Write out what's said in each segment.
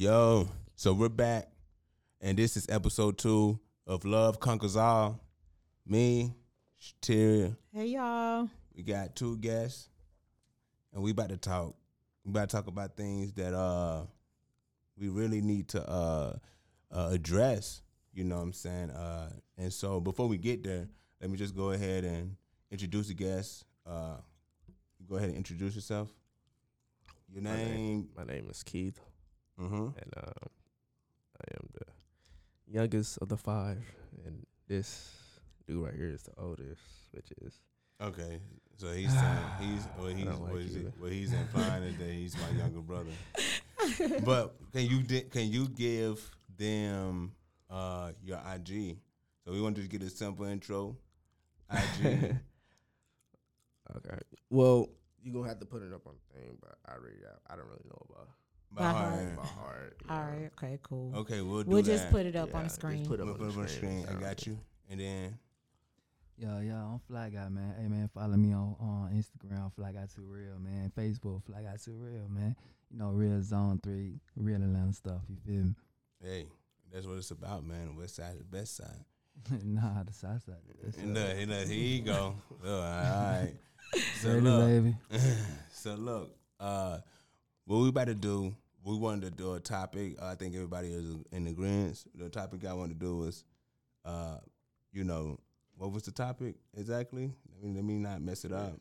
Yo, so we're back, and this is episode two of Love Conquers All. Me, Shateria, Hey y'all. we got two guests, and we about to talk. We about to talk about things that uh we really need to uh, uh address. You know what I'm saying? Uh, and so before we get there, let me just go ahead and introduce the guests. Uh, go ahead and introduce yourself. Your My name, name. my name is Keith, Mm-hmm. and um, I am the youngest of the five, and this dude right here is the oldest, which is Okay, so he's saying he's what he's like what, it, what he's implying is that he's my younger brother. but can you di- can you give them uh your IG? So we want to get a simple intro. IG. okay. Well, you gonna have to put it up on the thing, but I really I don't really know about by By heart. heart. by heart. you All know. right. Okay. Cool. Okay, we'll do we'll that. just put it up Yeah, on the just screen. put it We'll up on the the screen. screen. I got you. And then Yeah, yeah, I'm Fly Guy, man. Hey, man, follow me on, on Instagram, Fly Guy Too Real, man. Facebook, Fly Guy Too Real, man. You know, Real Zone 3, Real Atlanta stuff, you feel me? hey, that's what it's about, man. West side is the best side. nah, the south side. That's And look, and look, here you go. Oh, all right. So Ready, look, baby. so look, uh, what we about to do, we wanted to do a topic. I think everybody is in agreement. The topic I wanted to do was, uh, you know, what was the topic exactly? I mean, let me not mess it up.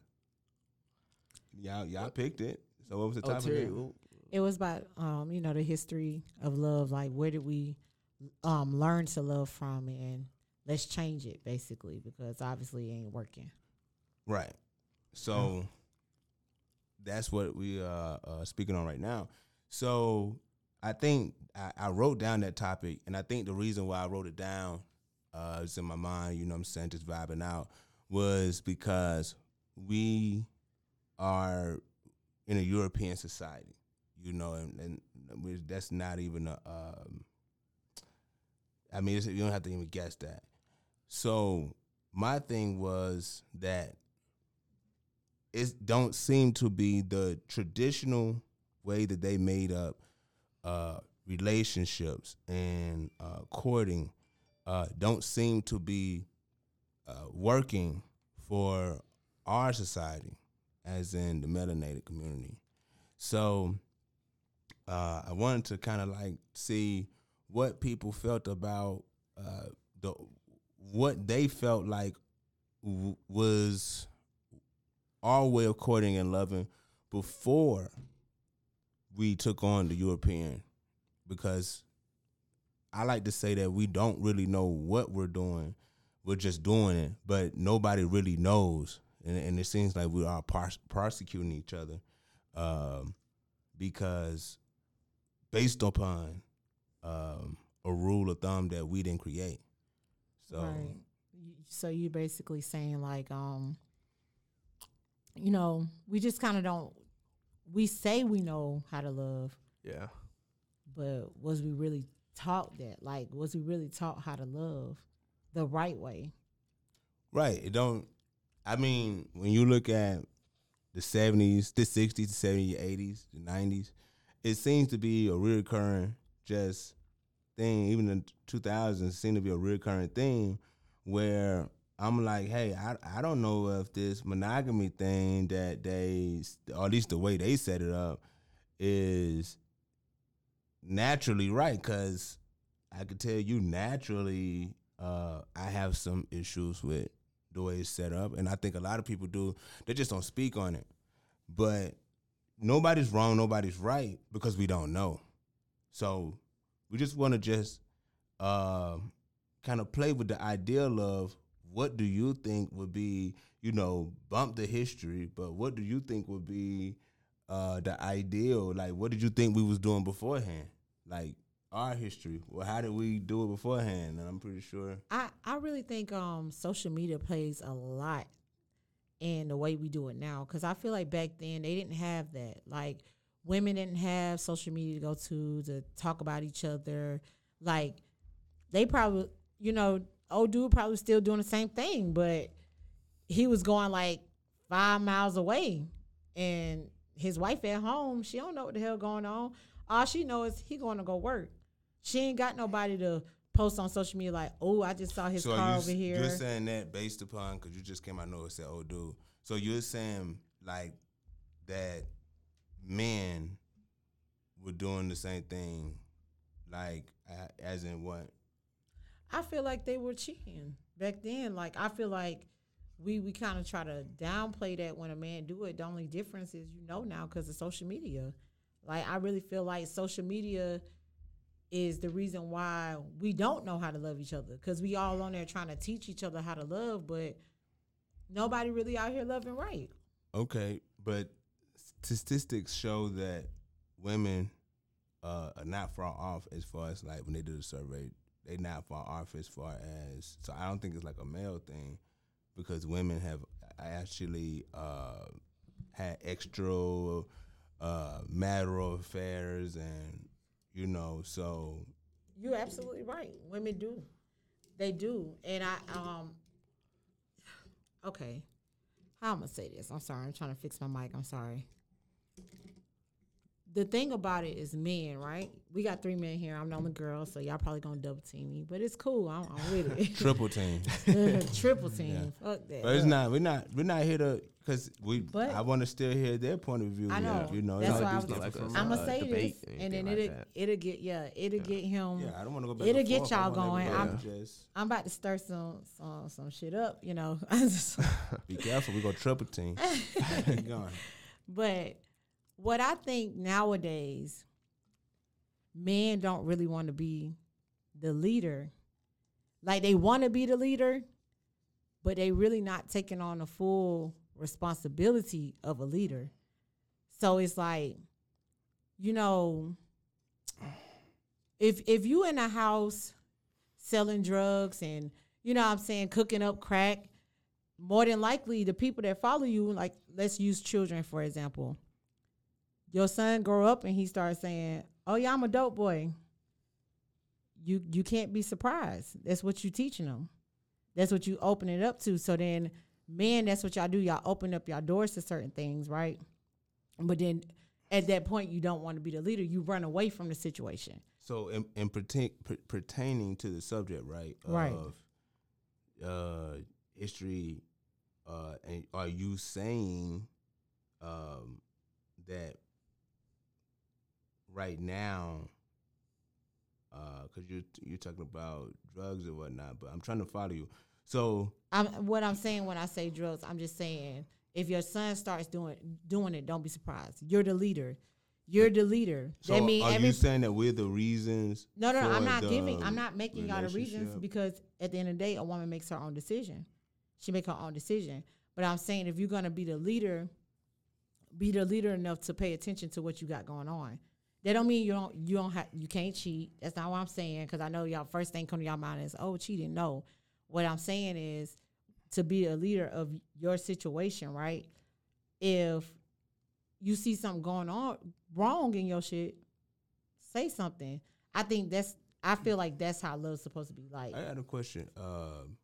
Y'all, y'all picked it. So what was the Oh, topic? Terry, well, It was about um, you know, the history of love. Like where did we um learn to love from and let's change it basically because obviously it ain't working. Right. So that's what we are uh, speaking on right now. So I think I, I wrote down that topic, and I think the reason why I wrote it down, uh, in my mind, you know I'm saying, just vibing out, was because we are in a European society, you know, and, and that's not even a, um, I mean, you don't have to even guess that. So my thing was that it don't seem to be the traditional way that they made up uh, relationships and uh, courting uh, don't seem to be uh, working for our society, as in the melanated community. So uh, I wanted to kind of like see what people felt about uh, the what they felt like w- was our way of courting and loving before we took on the European because I like to say that we don't really know what we're doing. We're just doing it, but nobody really knows. And, and it seems like we are pars- prosecuting each other um, because based upon um, a rule of thumb that we didn't create. So, Right. So you basically saying like um you know, we just kind of don't we say we know how to love, yeah. but was we really taught that? Like was we really taught how to love the right way? Right. It don't. I mean, when you look at the seventies, the sixties, the seventies, eighties, the nineties, it seems to be a recurring just thing. Even in two thousands, seem to be a recurring thing where I'm like, hey, I I don't know if this monogamy thing that they, or at least the way they set it up, is naturally right. Because I could tell you naturally, uh, I have some issues with the way it's set up, and I think a lot of people do. They just don't speak on it. But nobody's wrong, nobody's right because we don't know. So we just want to just uh, kind of play with the ideal of what do you think would be, you know, bump the history, but what do you think would be uh, the ideal? Like, what did you think we was doing beforehand? Like our history. Well, how did we do it beforehand? And I'm pretty sure. I I really think um social media plays a lot in the way we do it now cuz I feel like back then they didn't have that. Like women didn't have social media to go to to talk about each other. Like they probably, you know, old dude probably still doing the same thing, but he was going like 5 miles away and his wife at home, she don't know what the hell going on. All she knows is he going to go work. She ain't got nobody to post on social media like, oh, I just saw his so car you, over here. You're saying that based upon because you just came out know and said, "Oh, dude." So you're saying like that men were doing the same thing, like as in what? I feel like they were cheating back then. Like I feel like we we kind of try to downplay that when a man do it. The only difference is you know now because of social media. Like I really feel like social media is the reason why we don't know how to love each other because we all on there trying to teach each other how to love, but nobody really out here loving right. Okay, but statistics show that women uh, are not far off as far as like when they do the survey, they not far off as far as. So I don't think it's like a male thing because women have actually uh, had extra uh, marital affairs and you know so You're absolutely right. Women do. They do. And I um okay. How I'm gonna say this? I'm sorry. I'm trying to fix my mic. I'm sorry. The thing about it is men, right? We got three men here. I'm the only girl, so y'all probably gonna double team me, but it's cool. I'm, I'm with triple team. Triple team. Fuck that. But it's not. We're not. We're not here to because we. But- I want to still hear their point of view. I know. You know. That's why I was- like from I'm gonna say this, and then anything it'll like it'll get yeah, it'll get him. Yeah, I don't want to go back. It'll get forth. Y'all going. everybody to Just I'm about to stir some some some shit up, you know. Be careful. We go triple team. But what I think nowadays, men don't really want to be the leader. Like they want to be the leader, but they really not taking on the full responsibility of a leader. So it's like, you know, if if you in a house selling drugs and you know what I'm saying cooking up crack, more than likely the people that follow you, like let's use children for example. Your son grow up and he starts saying, "Oh yeah, I'm a dope boy." You you can't be surprised. That's what you teaching them. That's what you open it up to. So then, men, that's what y'all do. Y'all open up your doors to certain things, right? But then, at that point, you don't want to be the leader. You run away from the situation. So, in, in pertain, per, pertaining to the subject, right? Right. Of uh, history, uh, and are you saying um, that right now? Uh, because you're you're talking about drugs or whatnot, but I'm trying to follow you. So, I'm what I'm saying when I say drugs. I'm just saying if your son starts doing doing it, don't be surprised. You're the leader. You're the leader. so that mean are every you saying that we're the reasons? no, no, no. I'm not giving. I'm not making y'all the reasons because at the end of the day, a woman makes her own decision. She make her own decision. But I'm saying if you're gonna be the leader, be the leader enough to pay attention to what you got going on. That don't mean you don't you don't have you can't cheat. That's not what I'm saying because I know y'all first thing come to y'all mind is oh cheating. No, what I'm saying is to be a leader of your situation, right? If you see something going on wrong in your shit, say something. I think that's I feel like that's how love's supposed to be like. I got a question. Um,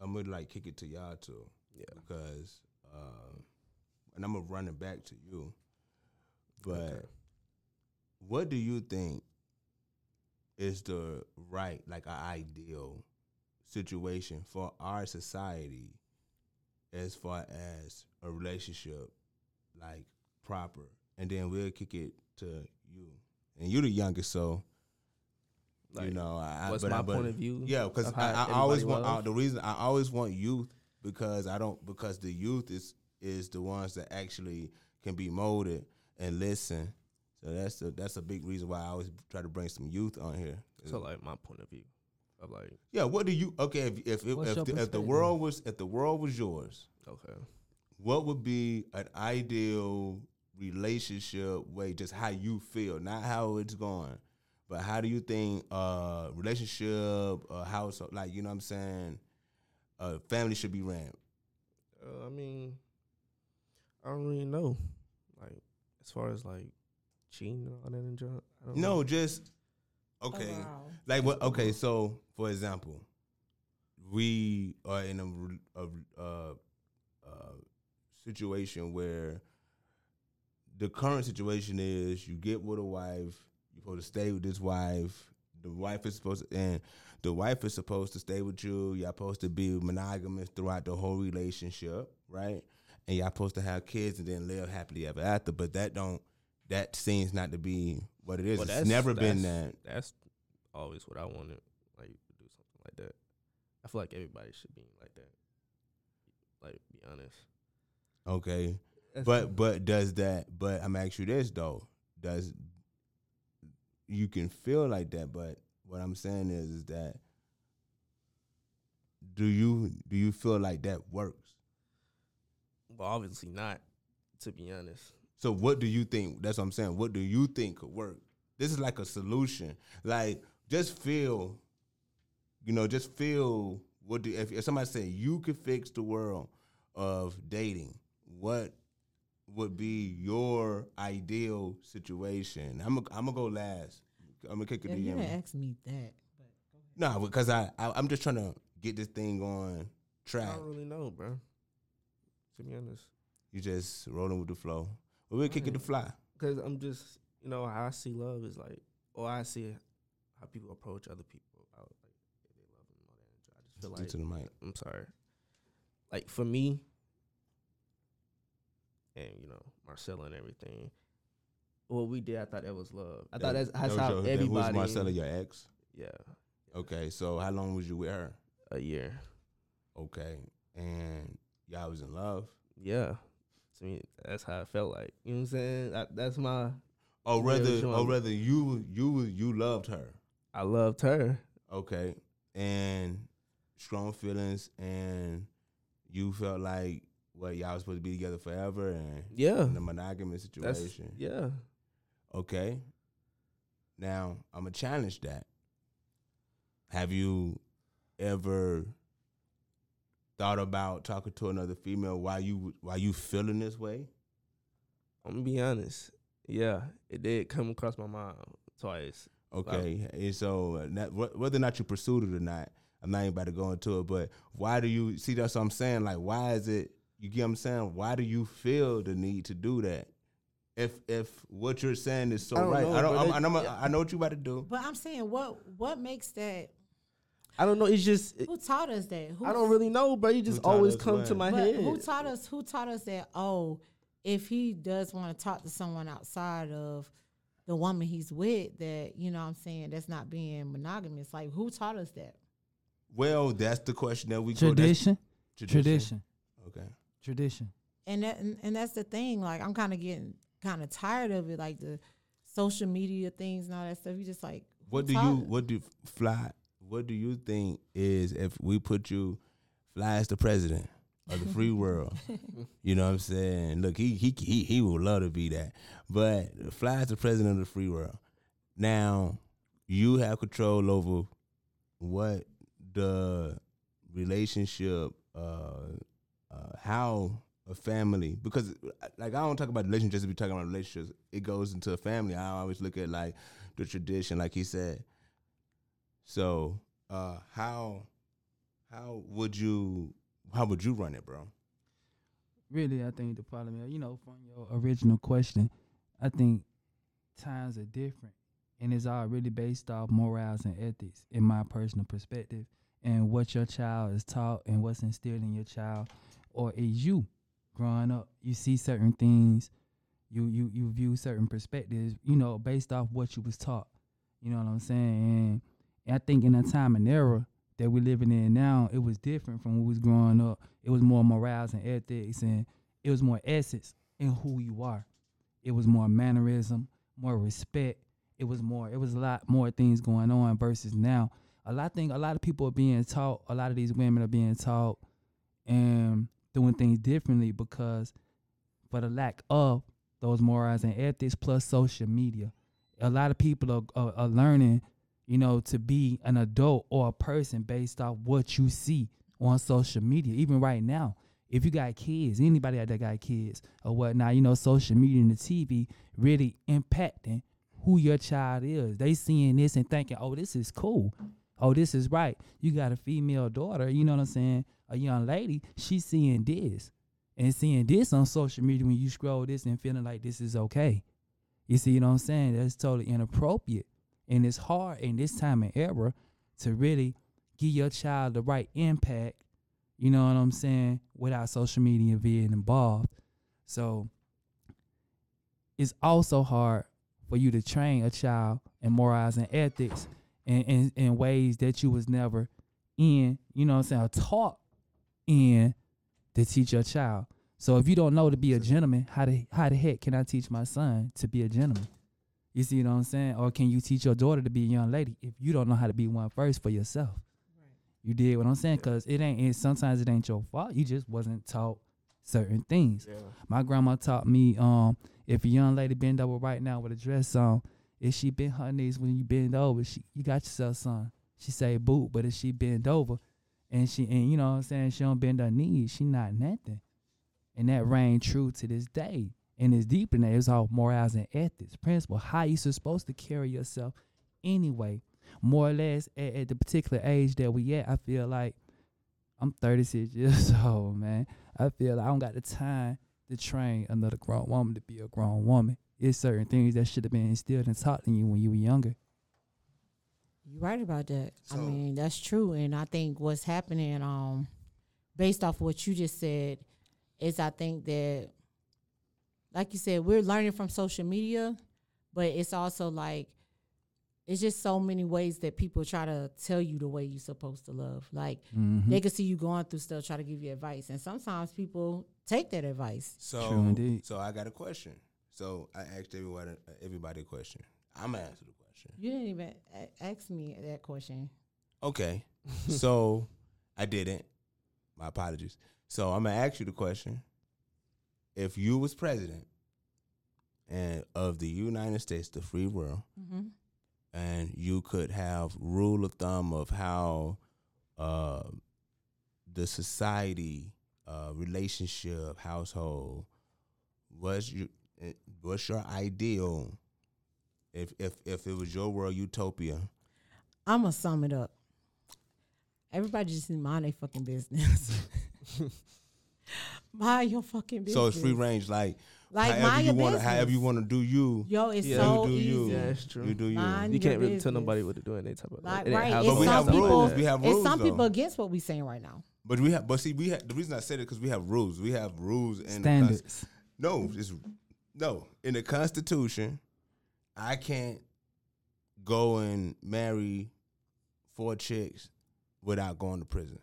I'm gonna like kick it to y'all too. Yeah. Because, um, and I'm gonna run it back to you. But Okay. What do you think is the right, like, an ideal situation for our society as far as a relationship, like proper? And then we'll kick it to you. And you're the youngest, so you know. I, what's but my I, but, point of view Yeah, because I, I always want love? uh, the reason I always want youth because I don't because the youth is is the ones that actually can be molded and listen. So that's a that's a big reason why I always try to bring some youth on here. So like my point of view of like yeah, what do you okay if if if, if, the, if the world was if the world was yours, okay. what would be an ideal relationship way? Just how you feel, not how it's going, but how do you think uh relationship, uh, household, like you know what I'm saying, uh, family should be ran? Uh, I mean, I don't really know. Like as far as like cheating and all that and junk. I don't No, know. just okay. Overall. Like what? Okay, so for example, we are in a, re- a, uh uh situation where the current situation is you get with a wife, you're supposed to stay with this wife. The wife is supposed to, and the wife is supposed to stay with you. Y'all supposed to be monogamous throughout the whole relationship, right? And y'all supposed to have kids and then live happily ever after. But that don't that seems not to be what it is. Well, it's never been that. That's always what I wanted. Like to do something like that. I feel like everybody should be like that. Like be honest. Okay. But but does that but I'm asking you this though. Does you can feel like that, but what I'm saying is is that do you do you feel like that works? Well, obviously not. To be honest. So what do you think? That's what I'm saying. What do you think could work? This is like a solution. Like just feel, you know, just feel what do if, if somebody say you could fix the world of dating, what would be your ideal situation? I'm gonna I'm gonna go last. I'm gonna kick it Yeah, to you you. didn't ask me that. No, because I, I I'm just trying to get this thing on track. I don't really know, bro. To be honest. You just rolling with the flow. Well, we'll kick it to mm. fly. Cause I'm just, you know, how I see love is like, or I see how people approach other people out, like if they love them and all that. I just feel like to the mic. I'm sorry. Like for me, and you know Marcella and everything. What we did, I thought that was love. I thought that's, that's was how your- that everybody. was Marcella, your ex. Yeah, Okay, so how long was you with her? a year. Okay, and y'all was in love. Yeah, to me, that's how it felt like. You know what I'm saying? I, that's my. Oh, rather, oh, rather you you you loved her. I loved her. Okay, and strong feelings, and you felt like what y'all was supposed to be together forever, and Yeah, in a monogamous that's situation. yeah. Okay. Now I'm gonna challenge that. Have you ever thought about talking to another female while you while you feeling this way? I'm gonna be honest. Yeah, it did come across my mind twice. Okay, and so uh, not, wh- whether or not you pursued it or not, I'm not even about to go into it. But why do you see? That's what I'm saying. Like, why is it? You get what I'm saying? Why do you feel the need to do that? If if what you're saying is so I right, know, I don't. I'm, They- I'm, I'm, I know what you about to do. But I'm saying, what what makes that? I don't know. It's just Who taught us that? Who, I don't really know, but You just always come what? to my But head. who taught us? Who taught us that? Oh, if he does want to talk to someone outside of the woman he's with, that you know, what I'm saying that's not being monogamous. Like, who taught us that? Well, that's the question that we go. Tradition, Tradition. tradition, Okay. tradition. And that and, and that's the thing. Like, I'm kind of getting kind of tired of it. Like the social media things and all that stuff. You just like, What do you? taught- What do fly? What do you think is if we put you fly as the president of the free world? you know what I'm saying? Look, he he he he would love to be that, but fly as the president of the free world. Now you have control over what the relationship, uh, uh, how a family because like I don't talk about relationships be talking about relationships. It goes into a family. I always look at like the tradition, like he said. So uh how how would you how would you run it, bro? Really, I think the problem is, you know, from your original question, I think times are different, and it's all really based off morals and ethics, in my personal perspective, and what your child is taught and what's instilled in your child, or is you growing up. You see certain things, you you you view certain perspectives, you know, based off what you was taught. You know what I'm saying? And I think in a time and era that we're living in now, it was different from when we was growing up. It was more morals and ethics, and it was more essence in who you are. It was more mannerism, more respect. It was more. It was a lot more things going on versus now. A lot thing. A lot of people are being taught. A lot of these women are being taught and doing things differently because for the lack of those morals and ethics plus social media. A lot of people are, are, are learning you know, to be an adult or a person based off what you see on social media. Even right now, if you got kids, anybody out there got kids or whatnot, you know, social media and the TV really impacting who your child is. They seeing this and thinking, oh, this is cool. Oh, this is right. You got a female daughter, you know what I'm saying? A young lady, she's seeing this and seeing this on social media when you scroll this and feeling like this is okay. You see you know what I'm saying? That's totally inappropriate. And it's hard in this time and era to really give your child the right impact, you know what I'm saying, without social media being involved. So it's also hard for you to train a child in morals and ethics in, in, in ways that you was never in, you know what I'm saying, or taught in to teach your child. So if you don't know to be a gentleman, how the how the heck can I teach my son to be a gentleman? You see what I'm saying? Or can you teach your daughter to be a young lady if you don't know how to be one first for yourself? You did what I'm saying? Cause it ain't. It, sometimes it ain't your fault. You just wasn't taught certain things. Yeah. My grandma taught me um if a young lady bend over right now with a dress on, if she bend her knees when you bend over, she you got yourself son. She say boot, but if she bend over and she and you know what I'm saying, she don't bend her knees, she not nothing. And that rang true to this day. And it's deep in there. It's all morals and ethics, principle, how you supposed to carry yourself anyway. More or less at, at the particular age that we at, I feel like I'm 36 years old, man. I feel like I don't got the time to train another grown woman to be a grown woman. It's certain things that should have been instilled and taught in you when you were younger. You're right about that. I mean, that's true. And I think what's happening, um, based off what you just said, is I think that, like you said, we're learning from social media, but it's also like, it's just so many ways that people try to tell you the way you're supposed to love. Like Mm-hmm. they can see you going through stuff, try to give you advice, and sometimes people take that advice. So, True indeed. so I got a question. So I asked everybody, everybody a question. I'm gonna answer the question. You didn't even a- ask me that question. Okay. so I didn't. My apologies. So I'm gonna ask you the question. If you was president and of the United States, the free world, Mm-hmm. and you could have rule of thumb of how uh, the society, uh, relationship, household, what's your what's your ideal? If if if it was your world utopia, I'm gonna sum it up. Everybody just mind their fucking business. mind your fucking business. so it's free range, like, Like however mind you your want, business. however you want to do you. Yo, it's Yeah. so you do easy. you. Yeah, it's true. You do you. Mind You can't really tell nobody what to do in they type of Like, it right, it's But we some have people- rules. We have rules. It's some though. people against what we're saying right now. But we have, but see, we have the reason I said it because we have rules. We have rules and Standards. No, it's no in the Constitution. I can't go and marry four chicks without going to prison.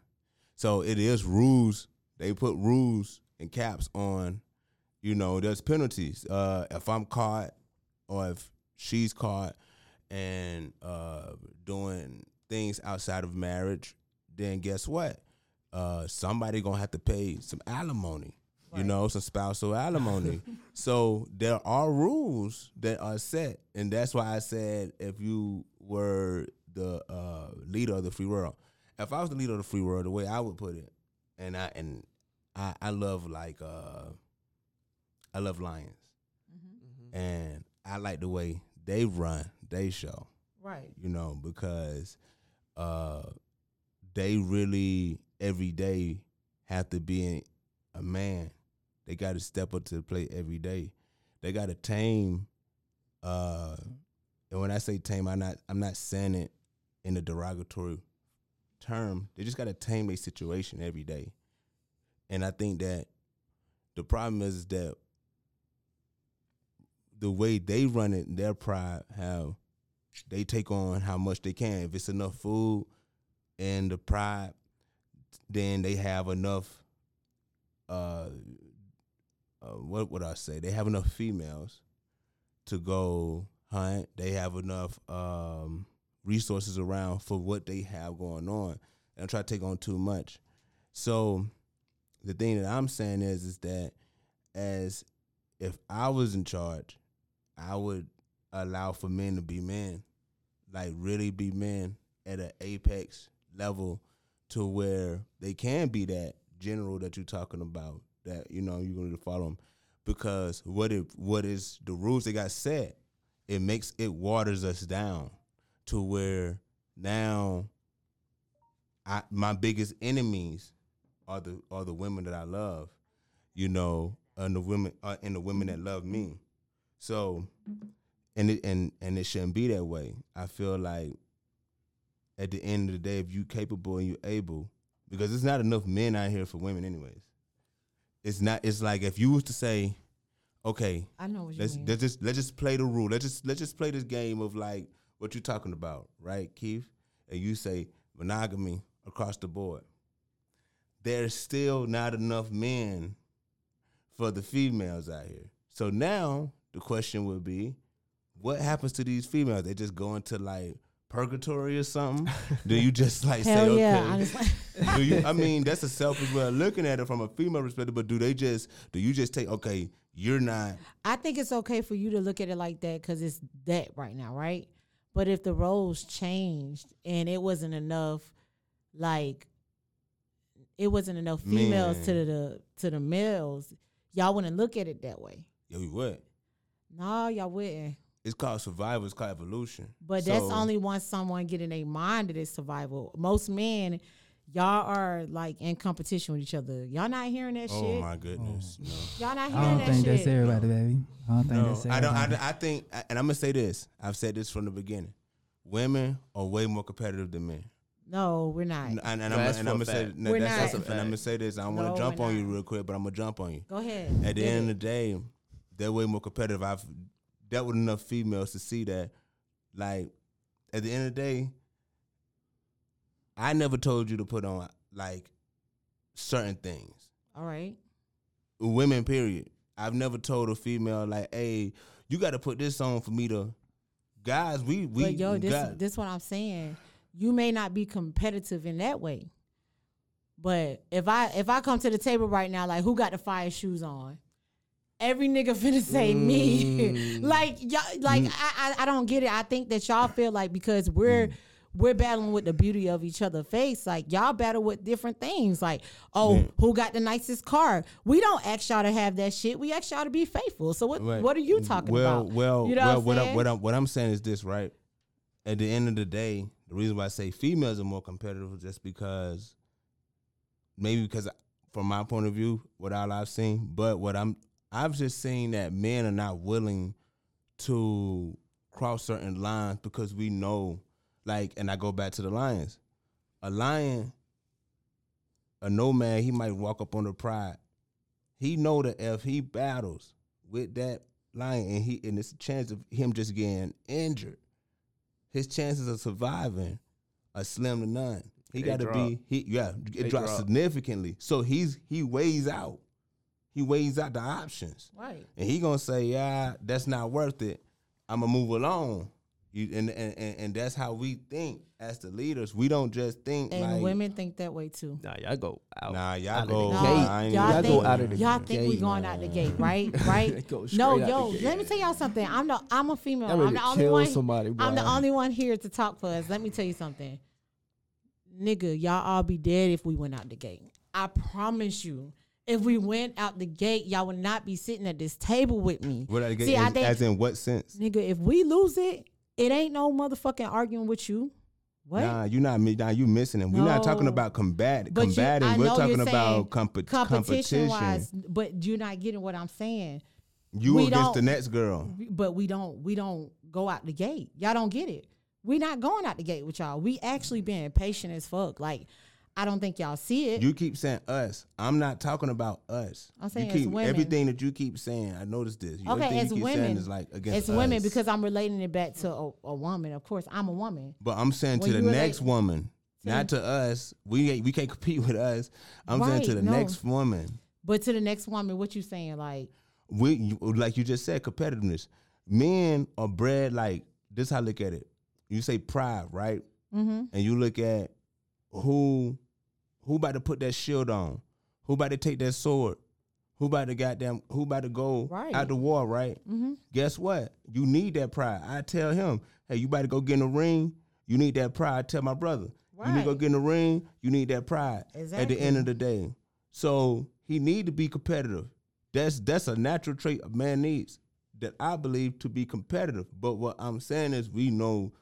So it is rules. They put rules and caps on. You know, there's penalties. Uh, if I'm caught, or if she's caught, and uh, doing things outside of marriage, then guess what? Uh, somebody gonna have to pay some alimony. You know, some spousal alimony. so there are rules that are set, and that's why I said if you were the uh, leader of the free world, if I was the leader of the free world, the way I would put it, and I and I, I love like uh, I love lions, and I like the way they run they show Right. you know, because uh, they really every day have to be a man. They got to step up to the plate every day. They got to tame. Uh, and when I say tame, I'm not I'm not saying it in a derogatory term. They just got to tame their situation every day. And I think that the problem is that the way they run it, their pride, how they take on how much they can. If it's enough food and the pride, then they have enough. Uh, uh, what would I say? They have enough females to go hunt. They have enough um, resources around for what they have going on. and try to take on too much. So the thing that I'm saying is, is that as if I was in charge, I would allow for men to be men, like really be men at an apex level to where they can be that general that you're talking about. That you know you're going to follow them because what if what is the rules they got set? It makes it waters us down to where now I my biggest enemies are the are the women that I love, you know, and the women uh, and the women that love me. So and it and and it shouldn't be that way. I feel like at the end of the day, if you capable and you able, because it's not enough men out here for women, anyways. It's not. It's like if you was to say, okay, I know what you let's mean. let's just let's just play the rule. Let's just let's just play this game of like what you're talking about, right, Keith? And you say monogamy across the board. There's still not enough men for the females out here. So now the question would be, what happens to these females? They just go into like purgatory or something? Do you just like Hell say, yeah! okay? honestly. do you, I mean, that's a selfish way of looking at it from a female perspective. But do they just? Do you just take? Okay, you're not. I think it's okay for you to look at it like that because it's that right now, right? But if the roles changed and it wasn't enough, like it wasn't enough females to Man. the to the males, y'all wouldn't look at it that way. Yeah, we would. No, y'all wouldn't. It's called survival. It's called evolution. But that's only once someone get in their mind that it's survival. Most men, y'all are like in competition with each other. Y'all not hearing that Oh shit. Oh my goodness! Oh. No. Y'all not hearing that shit. I don't that think shit. that's everybody, baby. I don't think No, that's everybody. I don't. everybody. I, I think, and I'm gonna say this. I've said this from the beginning. Women are way more competitive than men. No, we're not. And, and, I'm, and I'm gonna say, no, We're that's, not. that's a, That's a and I'm gonna say this. I don't want No, to jump on you real quick, but I'm gonna jump on you. Go ahead. At the Did end it. of the day, they're way more competitive. I've dealt with enough females to see that. Like, at the end of the day, I never told you to put on like certain things. All right. women period i've never told a female like hey you got to put this on for me to guys we we but yo, this got- this what I'm saying. You may not be competitive in that way, but if I if I come to the table right now, like who got the fire shoes on? Every nigga finna say me. Mm. like y'all, like Mm. I, I I don't get it. I think that y'all feel like because we're Mm. We're battling with the beauty of each other face. Like y'all battle with different things. Like, oh, Man. who got the nicest car? We don't ask y'all to have that shit. We ask y'all to be faithful. So what Right. what are you talking well, about? Well, You know well, what I'm what, what I'm what I'm saying is this, right? At the end of the day, the reason why I say females are more competitive is just because maybe because from my point of view, what all I've seen, but what I'm I've just seen that men are not willing to cross certain lines because we know, like, and I go back to the lions. A lion, a nomad, he might walk up on the pride. He know that if he battles with that lion and he and it's a chance of him just getting injured, his chances of surviving are slim to none. He They got to drop. be he yeah it They drops drop. significantly. So he's he weighs out, he weighs out the options, right. and he gonna say yeah that's not worth it. I'm gonna move along. You, and, and and and that's how we think as the leaders. We don't just think And like women think that way too. Nah, y'all go out. Nah, y'all out of the go- No, gate. I y'all think, go out of the y'all think we gate. going out the gate, right? Right? No, yo, let me tell y'all something. I'm the I'm a female. I'm the only one. somebody, I'm the only one here to talk for us. Let me tell you something, nigga. Y'all all be dead if we went out the gate. I promise you. If we went out the gate, y'all would not be sitting at this table with me. what I get See, I think- as in what sense? Nigga, if we lose it, it ain't no motherfucking arguing with you. What? Nah, you not me. nah, you missing it. We're not talking about combat But you- combating. I We're talking about comp- competition competition. wise, but you're not getting what I'm saying. You we against the next girl. But we don't we don't go out the gate. Y'all don't get it. We're not going out the gate with y'all. We actually being patient as fuck. Like I don't think y'all see it. You keep saying us. I'm not talking about us. I'm saying you as keep, women. Everything that you keep saying, I noticed this. okay, as you keep saying women, is like against as women because I'm relating it back to a, a woman. Of course, I'm a woman. But I'm saying When to the relate- next woman, To not to us. We we can't compete with us. I'm saying to the no. next woman. But to the next woman, what you saying? Like we like you just said competitiveness. Men are bred like this. How I look at it. You say pride, right? mm-hmm. And you look at who who about to put that shield on, who about to take that sword, who about to goddamn who about to go Right. out the war, right? Mm-hmm. Guess what? You need that pride. I tell him, hey, you about to go get in the ring. You need that pride. I tell my brother, you need to go get in the ring. You need that pride. Exactly. At the end of the day, so he need to be competitive. That's that's a natural trait a man needs that I believe to be competitive. But what I'm saying is, we know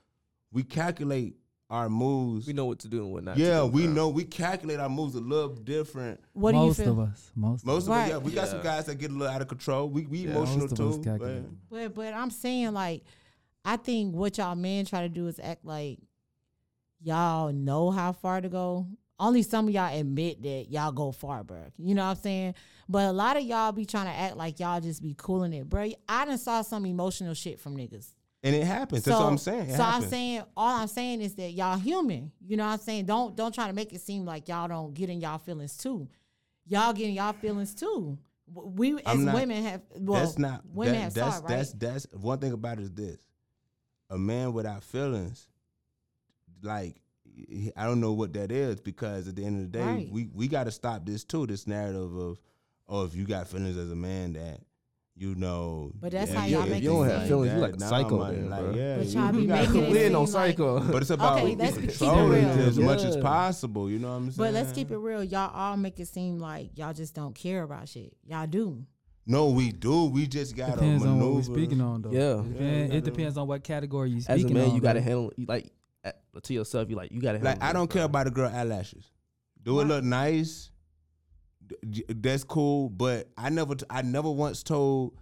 we calculate our moves. We know what to do and what not. to yeah, do, we bro. know we calculate our moves a little different. What do you most feel? of us, most, Most of of Right. us, yeah, we got some guys that get a little out of control. We we Yeah. emotional Most of us too. calculate. but- But but I'm saying like, I think what y'all men try to do is act like y'all know how far to go. Only some of y'all admit that y'all go far, bro. You know what I'm saying? But a lot of y'all be trying to act like y'all just be cooling it, bro. I done saw some emotional shit from niggas. And it happens. That's what I'm saying. It so I'm saying, all I'm saying is that y'all human. You know what I'm saying? Don't don't try to make it seem like y'all don't get in y'all feelings too. Y'all getting y'all feelings too. We as not- women have well, that's not women that, have that's it, right? that's that's one thing about it is this. A man without feelings, like I don't know what that is because at the end of the day, Right. we we got to stop this too. This narrative of oh, if you got feelings as a man, that you know. But that's if how you- y'all if make you it don't seem. have You feelings, you like a psycho man, like, bro. yeah, But you- y'all you be gotta making it Win on seem like- psycho. But it's about Okay, let's keep it controlling real. it as much as Yeah. possible. You know what I'm saying? But let's keep it real. Y'all all make it seem like y'all just don't care about shit. Y'all do. No, we do. We just got to depends on what we're maneuver. speaking on, though. Yeah. it, depend- Yeah, it depends on what category you As speaking a man, on. you gotta though. handle you like uh, to yourself. You like you gotta. Like I don't care about a girl eyelashes. Do it look nice? That's cool, but I never, t- I never once told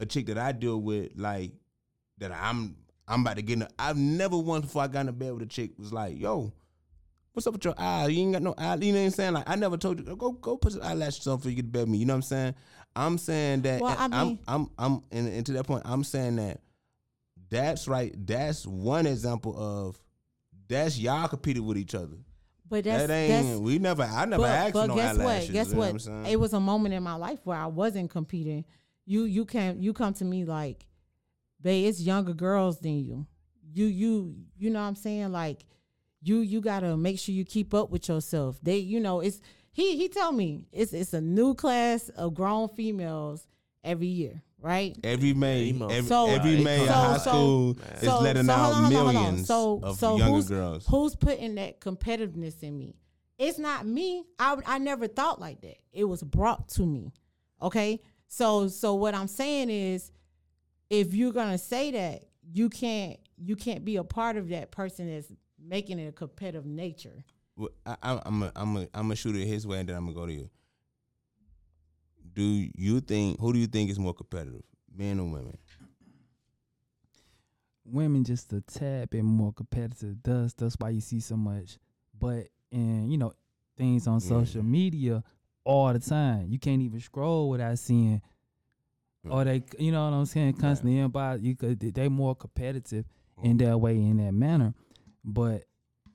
a chick that I deal with like that I'm, I'm about to get. In a, I've never once before I got in bed with a chick was like, "Yo, what's up with your eyes? You ain't got no eye." You know what I'm saying? Like I never told you go go put some eyelashes on before you get to bed with me. You know what I'm saying? I'm saying that. Well, I I'm, mean- I'm, I'm, and, and to that point, I'm saying that. That's right. That's one example of that's y'all competing with each other. But that's that ain't that's we never. I never but, asked but no guess what? Guess you know what? It was a moment in my life where I wasn't competing. You you can you come to me like, babe, it's younger girls than you. You you you know what I'm saying? Like you you gotta make sure you keep up with yourself. They you know, it's he he told me it's it's a new class of grown females every year, right? every May, Emo. every, So- every May in so- high so- school is so- letting so out hold on, hold on, hold on. millions So- of so younger who's- girls. Who's putting that competitiveness in me? It's not me. I I never thought like that. It was brought to me. Okay? So so what I'm saying is if you're going to say that, you can't you can't be a part of that person that's making it a competitive nature. Well, I, I, I'm a, I'm a, I'm gonna shoot it his way, and then I'm gonna go to you. Do you think who do you think is more competitive, men or women? women just a tad bit more competitive. Does that's why you see so much, but and you know things on Yeah. social media all the time. You can't even scroll without seeing, mm. or they you know what I'm saying constantly inbox. You could they more competitive in mm. that way in that manner, but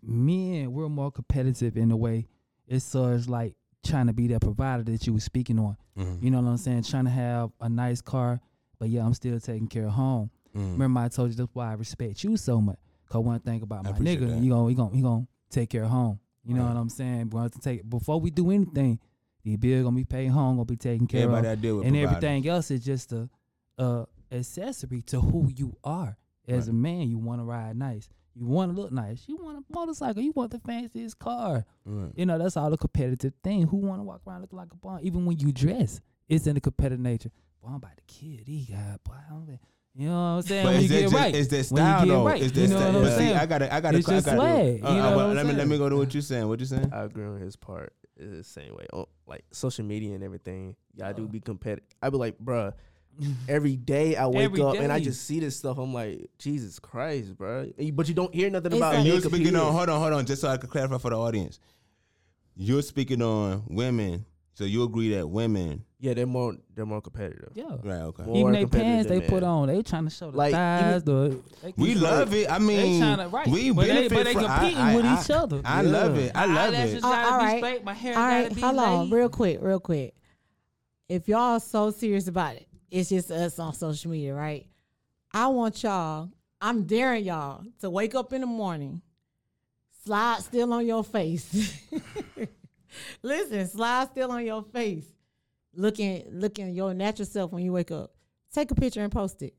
men we're more competitive in the way it's such like trying to be that provider that you were speaking on. Mhm. You know what I'm saying? Trying to have a nice car, but yeah, I'm still taking care of home. Mhm. Remember, I told you that's why I respect you so much. Cause one thing about I my nigga, that. he gon' he gon' he gon' take care of home. You know Right. what I'm saying? We're gonna to take before we do anything. The bill gonna be paid home, gonna be taken care Everybody of, I deal with, and providers. everything else is just a, a accessory to who you are as a man. You want to ride nice, you want to look nice, you want a motorcycle, you want the fanciest car. Right. You know that's all a competitive thing. Who want to walk around looking like a bum? Even when you dress, it's in the competitive nature. Boy, I'm about to kill these guys. Boy, I'm, you know what I'm saying? But when is you that get just, right, is that When you style get though? right, Is that you know style? what I'm but see. I gotta, I gotta, It's I just gotta swag, uh, you uh, know well, what I'm let me, let me go to what you're saying. What you saying? I agree on his part. It's the same way. Oh, like social media and everything. Y'all do Uh. be competitive. I be like, bruh, every day I wake Every up and I just see this stuff. I'm like, Jesus Christ, bro. But you don't hear nothing It's about like- you're speaking on. Hold on, hold on. Just so I can clarify for the audience, you're speaking on women. So you agree that women, Yeah, they're more they're more competitive. yeah. right? Okay. More Even they pants they than put on, they trying to show the Like, thighs. The they We love it. I mean, They mean, tryna right, we but they, but they from- I- competing I- with I- each other. I love it. I love it. Gotta all be right. straight. My hair All be hold on, real quick, real quick. If y'all so serious about it, it's just us on social media, right? I want y'all. I'm daring y'all to wake up in the morning, slide still on your face. Listen, slide still on your face, looking looking your natural self when you wake up. Take a picture and post it.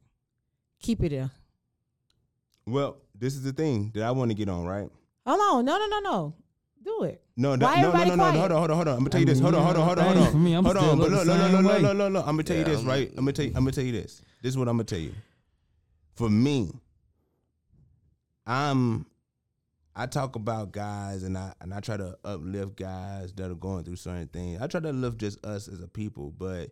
Keep it there. Well, this is the thing that I want to get on, right? Hold on, no, no, no, no. Do it. No, Why that, no, no, no, no, hold on, hold on, hold on. I'm gonna tell you this. Hold on, hold on, hold on, hold on. for me, I'm hold on, but look look, the look, look, same look, look, look, look. I'm gonna tell you this, I'm- right? I'm gonna tell you. I'm gonna tell you this. This is what I'm gonna tell you. For me, I'm I talk about guys and I and I try to uplift guys that are going through certain things. I try to uplift just us as a people, but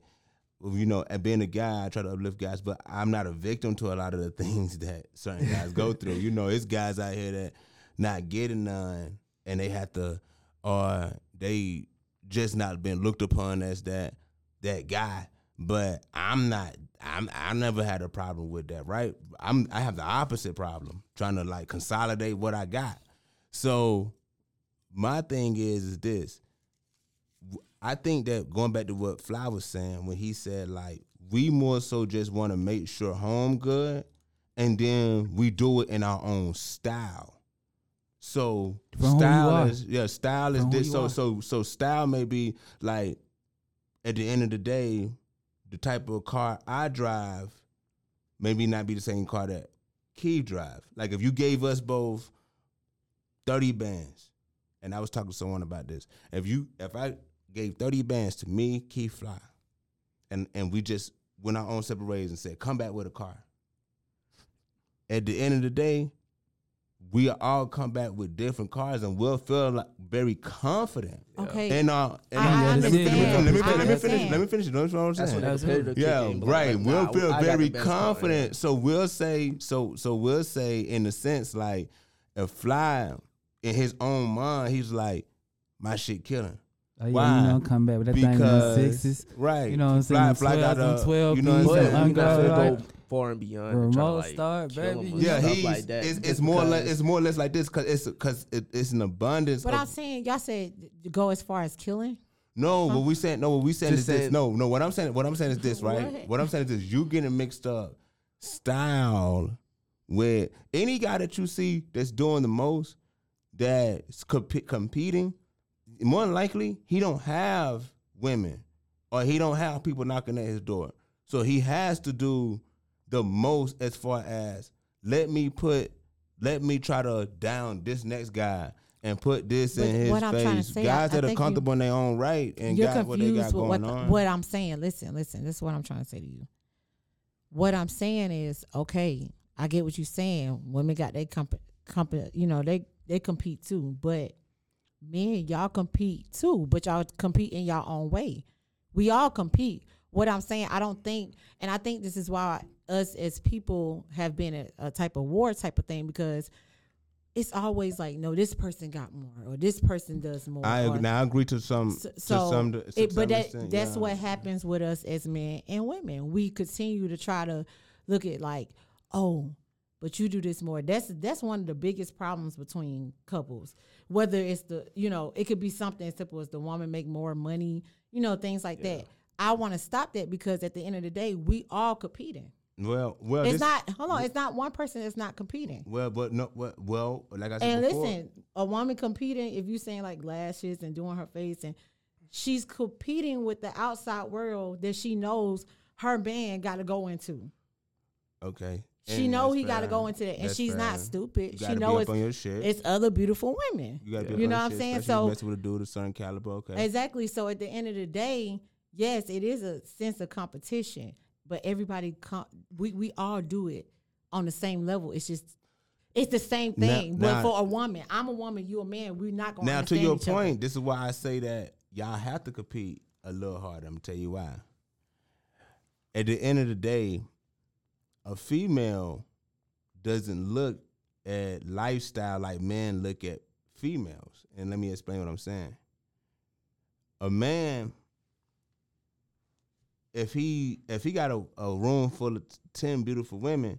you know, and being a guy, I try to uplift guys, but I'm not a victim to a lot of the things that certain guys go through. You know, it's guys out here that not getting none and they have to or they just not been looked upon as that that guy. But I'm not I'm I never had a problem with that, right? I'm I have the opposite problem, trying to like consolidate what I got. So my thing is is this. I think that going back to what Fly was saying when he said like we more so just want to make sure home good, and then we do it in our own style. So From style is yeah, style is this. So are. so so style may be like at the end of the day, the type of car I drive maybe not be the same car that Keith drive. Like if you gave us both thirty bands, and I was talking to someone about this. If you if I gave thirty bands to me, Keith Fly, and and we just went our own separate ways and said, come back with a car. At the end of the day, we all come back with different cars, and we'll feel like very confident. Okay. And uh, and I- I let, me, let, me, understand. let, me, I let me finish. understand. Let me finish. That's what I'm That's saying. what the competitor Yeah, in, right. like, we'll nah, feel I very the best car, confident. So we'll say, so so we'll say in a sense, like if Fly in his own mind, he's like, my shit killing. Oh, yeah, Why? you know, come back with that thing in the Because sixes. right, You know what I'm Fly, saying? Fly got 12s, a 12 you know what I'm piece, saying? But you gotta Uncle, go far and beyond. and try to, Remote like, start, kill 'em baby. or Yeah, stuff he's like that. it's, just it's more or less because- it's more or less like this because it's because it, it's an abundance. But of, I'm saying, y'all said to go as far as killing. No, what we saying? No, what we saying Just is this. saying- No, no. What I'm saying, what I'm saying is this, right? What? What I'm saying is this. You getting mixed up style with any guy that you see that's doing the most, that's comp- competing. More than likely, he don't have women, or he don't have people knocking at his door. So he has to do the most as far as let me put, let me try to down this next guy. And put this But in his what I'm trying to face. say, Guys I that are think you- comfortable in their own right and You're got what they confused got with going what, on. what I'm saying. Listen, listen. This is what I'm trying to say to you. What I'm saying is, okay, I get what you're saying. Women got they comp, comp you know, they they compete too. But men, y'all compete too. But y'all compete in your own way. We all compete. What I'm saying, I don't think, and I think this is why us as people have been a, a type of war type of thing because it's always like, no, this person got more or this person does more. I or- now I agree to some so, to so some to it, some but that extent, that's yeah. what happens with us as men and women. We continue to try to look at like, oh, but you do this more. That's that's one of the biggest problems between couples. Whether it's the you know, it could be something as simple as the woman make more money, you know, things like that. I want to stop that because at the end of the day, we all competing. Well, well, It's not hold on, it's not one person that's not competing. well, but no, well, well, like I said And before, listen, a woman competing, if you saying like lashes and doing her face, and she's competing with the outside world that she knows her man got to go into. okay, She and know he got to go into that, and That's she's fair. not stupid. She know it's on your shit. it's other beautiful women. you, be you know what I'm saying? So- messing with a dude of certain caliber. Okay, Exactly. So at the end of the day, yes, it is a sense of competition, but everybody com- we we all do it on the same level. It's just it's the same Now- thing. but now- for a woman, I'm a woman, you a man. We're not going to now to your point, this is why I say that y'all have to compete a little harder. I'm gonna tell you why. At the end of the day, a female doesn't look at lifestyle like men look at females. And let me explain what I'm saying. A man, if he if he got a, a room full of ten beautiful women,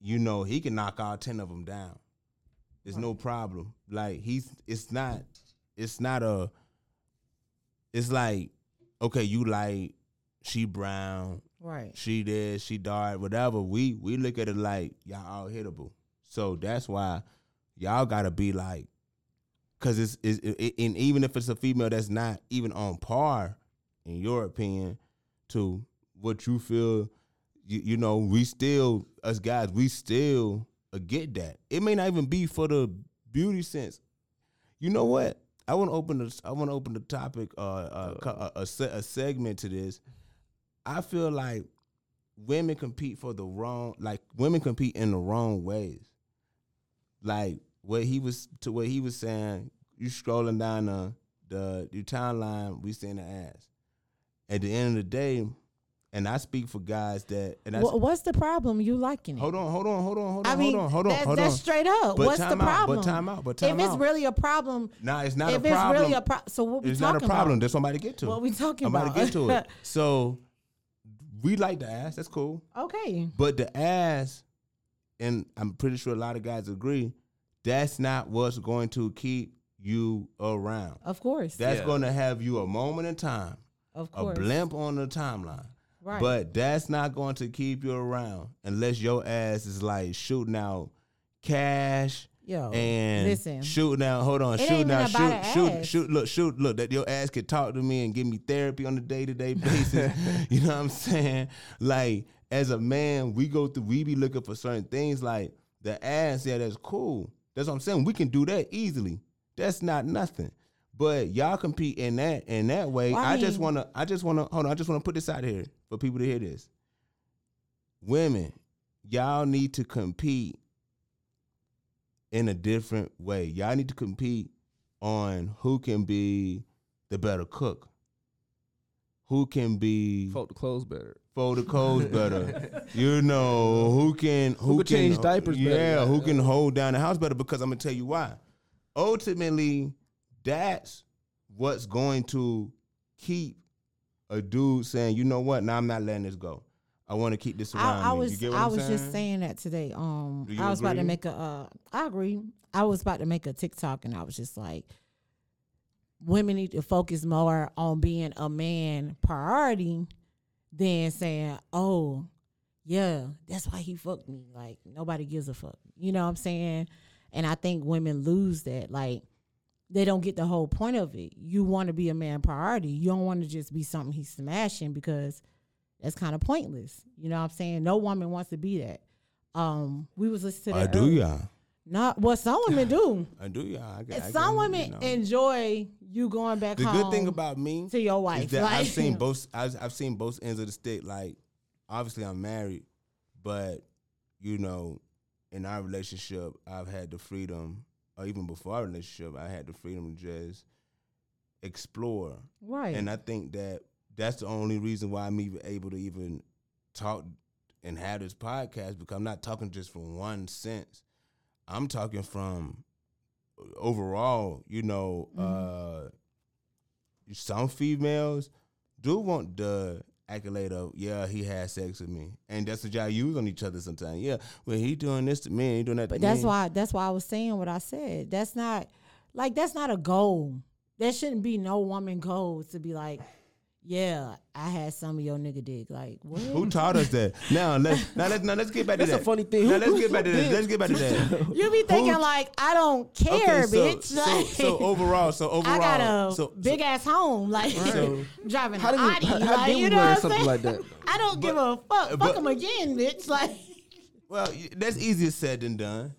you know he can knock all ten of them down. There's no problem. Like he's it's not it's not a it's like okay, you like she brown, Right. she this, she died, whatever. We we look at it like y'all all hittable. So that's why y'all gotta be like, cause it's, it's it, and even if it's a female that's not even on par, in your opinion, to what you feel, you, you know, we still us guys, we still uh, get that. It may not even be for the beauty sense. You know what? I want to open the I want to open the topic uh, uh, a, a, a segment to this. I feel like women compete for the wrong like women compete in the wrong ways. Like what he was to what he was saying. You scrolling down the the your timeline, we seeing the ass. At the end of the day, and I speak for guys that and I Wha- what's the problem? You liking it? hold on, hold on, hold on, hold on, I mean, hold on, hold on, that- hold that's on. straight up. But What's the out, but problem? time out, but time if it's really a problem, Nah, it's not if a problem. it's really a problem, so what we talking about? it's not a problem. about? That's somebody get to. What we talking I'm about about? to get to it. So we like the ass. That's cool. okay. But the ass, and I'm pretty sure a lot of guys agree, that's not what's going to keep you around. Of course. That's Yeah. going to have you a moment in time, of course. a blimp on the timeline. Right. But that's not going to keep you around unless your ass is like shooting out cash Yo, and listen. shooting out. Hold on, It ain't shooting even out, about shoot, a shoot, ass. shoot. Look, shoot, look. That your ass could talk to me and give me therapy on a day to day basis. you know what I'm saying? Like as a man, we go through. We be looking for certain things. Like the ass. Yeah, that's cool. That's what I'm saying. We can do that easily. That's not nothing. But y'all compete in that in that way. Well, I I, just wanna. I just wanna. Hold on. I just wanna put this out here for people to hear this. Women, y'all need to compete in a different way. Y'all need to compete on who can be the better cook, who can be Fold the clothes better. fold the clothes better. you know who can who, can change diapers better. Yeah, who can hold down the house better? Because I'm gonna tell you why. Ultimately, that's what's going to keep a dude saying, you know what? Now I'm not letting this go. I want to keep this around I, I was you get what I was saying? just saying that today. Um, I was about to make a. Uh, I agree. I was about to make a TikTok, and I was just like, women need to focus more on being a man priority than saying, "Oh, yeah, that's why he fucked me." Like nobody gives a fuck. You know what I'm saying? And I think women lose that. Like they don't get the whole point of it. You want to be a man priority. You don't want to just be something he's smashing because that's kind of pointless. You know what I'm saying? No woman wants to be that. Um, we was listening to that. I do, y'all. Not what some women do. I do, y'all. I, I some get- women you know. enjoy you going back The good thing about me to your wife. is that like, I've seen both. I've, I've seen both ends of the stick. Like, obviously, I'm married, but you know, in our relationship, I've had the freedom, or even before our relationship, I had the freedom to just explore. right. And I think that that's the only reason why I'm even able to even talk and have this podcast because I'm not talking just from one sense. I'm talking from overall, you know, uh some females do want the accolade of, yeah, he had sex with me. And that's what y'all use on each other sometimes. Yeah, well, he doing this to me, he doing that But to that's me. why that's why I was saying what I said. That's not like that's not a goal. There shouldn't be no woman goal to be like, yeah, I had some of your nigga dick. Like what? Who taught us that? Now let's now let's now let's get back to That's that. That's a funny thing. Now let's get back to that. did? Let's get back to that. you be thinking Who- like I don't care, so, bitch. So, Like, so overall, so overall, I got a so, big ass home, like So- driving How an did we, Audi. how, how like, did we you know what I'm something saying? like that? I don't give a fuck. Fuck them again, bitch. Like Well, that's easier said than done.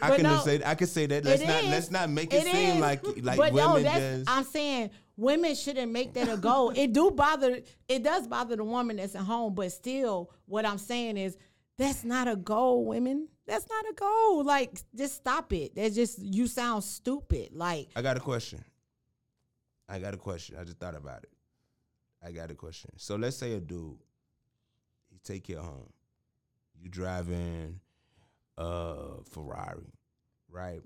I But can no, just say I can say that. Let's not is. let's not make it, seem is. like like but women no, that's, just. I'm saying women shouldn't make that a goal. it do bother. It does bother the woman that's at home, but still, what I'm saying is that's not a goal, women. That's not a goal. Like, just stop it. That's just you sound stupid. Like, I got a question. I got a question. I just thought about it. I got a question. So let's say a dude, he take you home. You driving a Ferrari, right?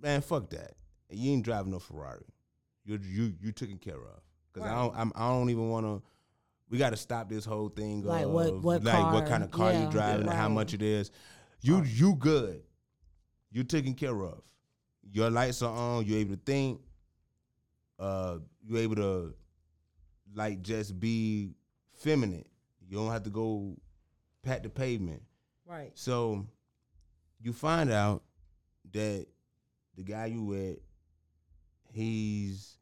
Man, fuck that. You ain't driving no Ferrari. You you you taken care of. Cause I don't I'm, I don't even want to. We got to stop this whole thing Like of what- what like what kind of car yeah, you driving and how much it is. You you good. You taken care of. Your lights are on. You're able to think. Uh, you able to like just be feminine. You don't have to go pat the pavement. right. So you find out that the guy you with, he's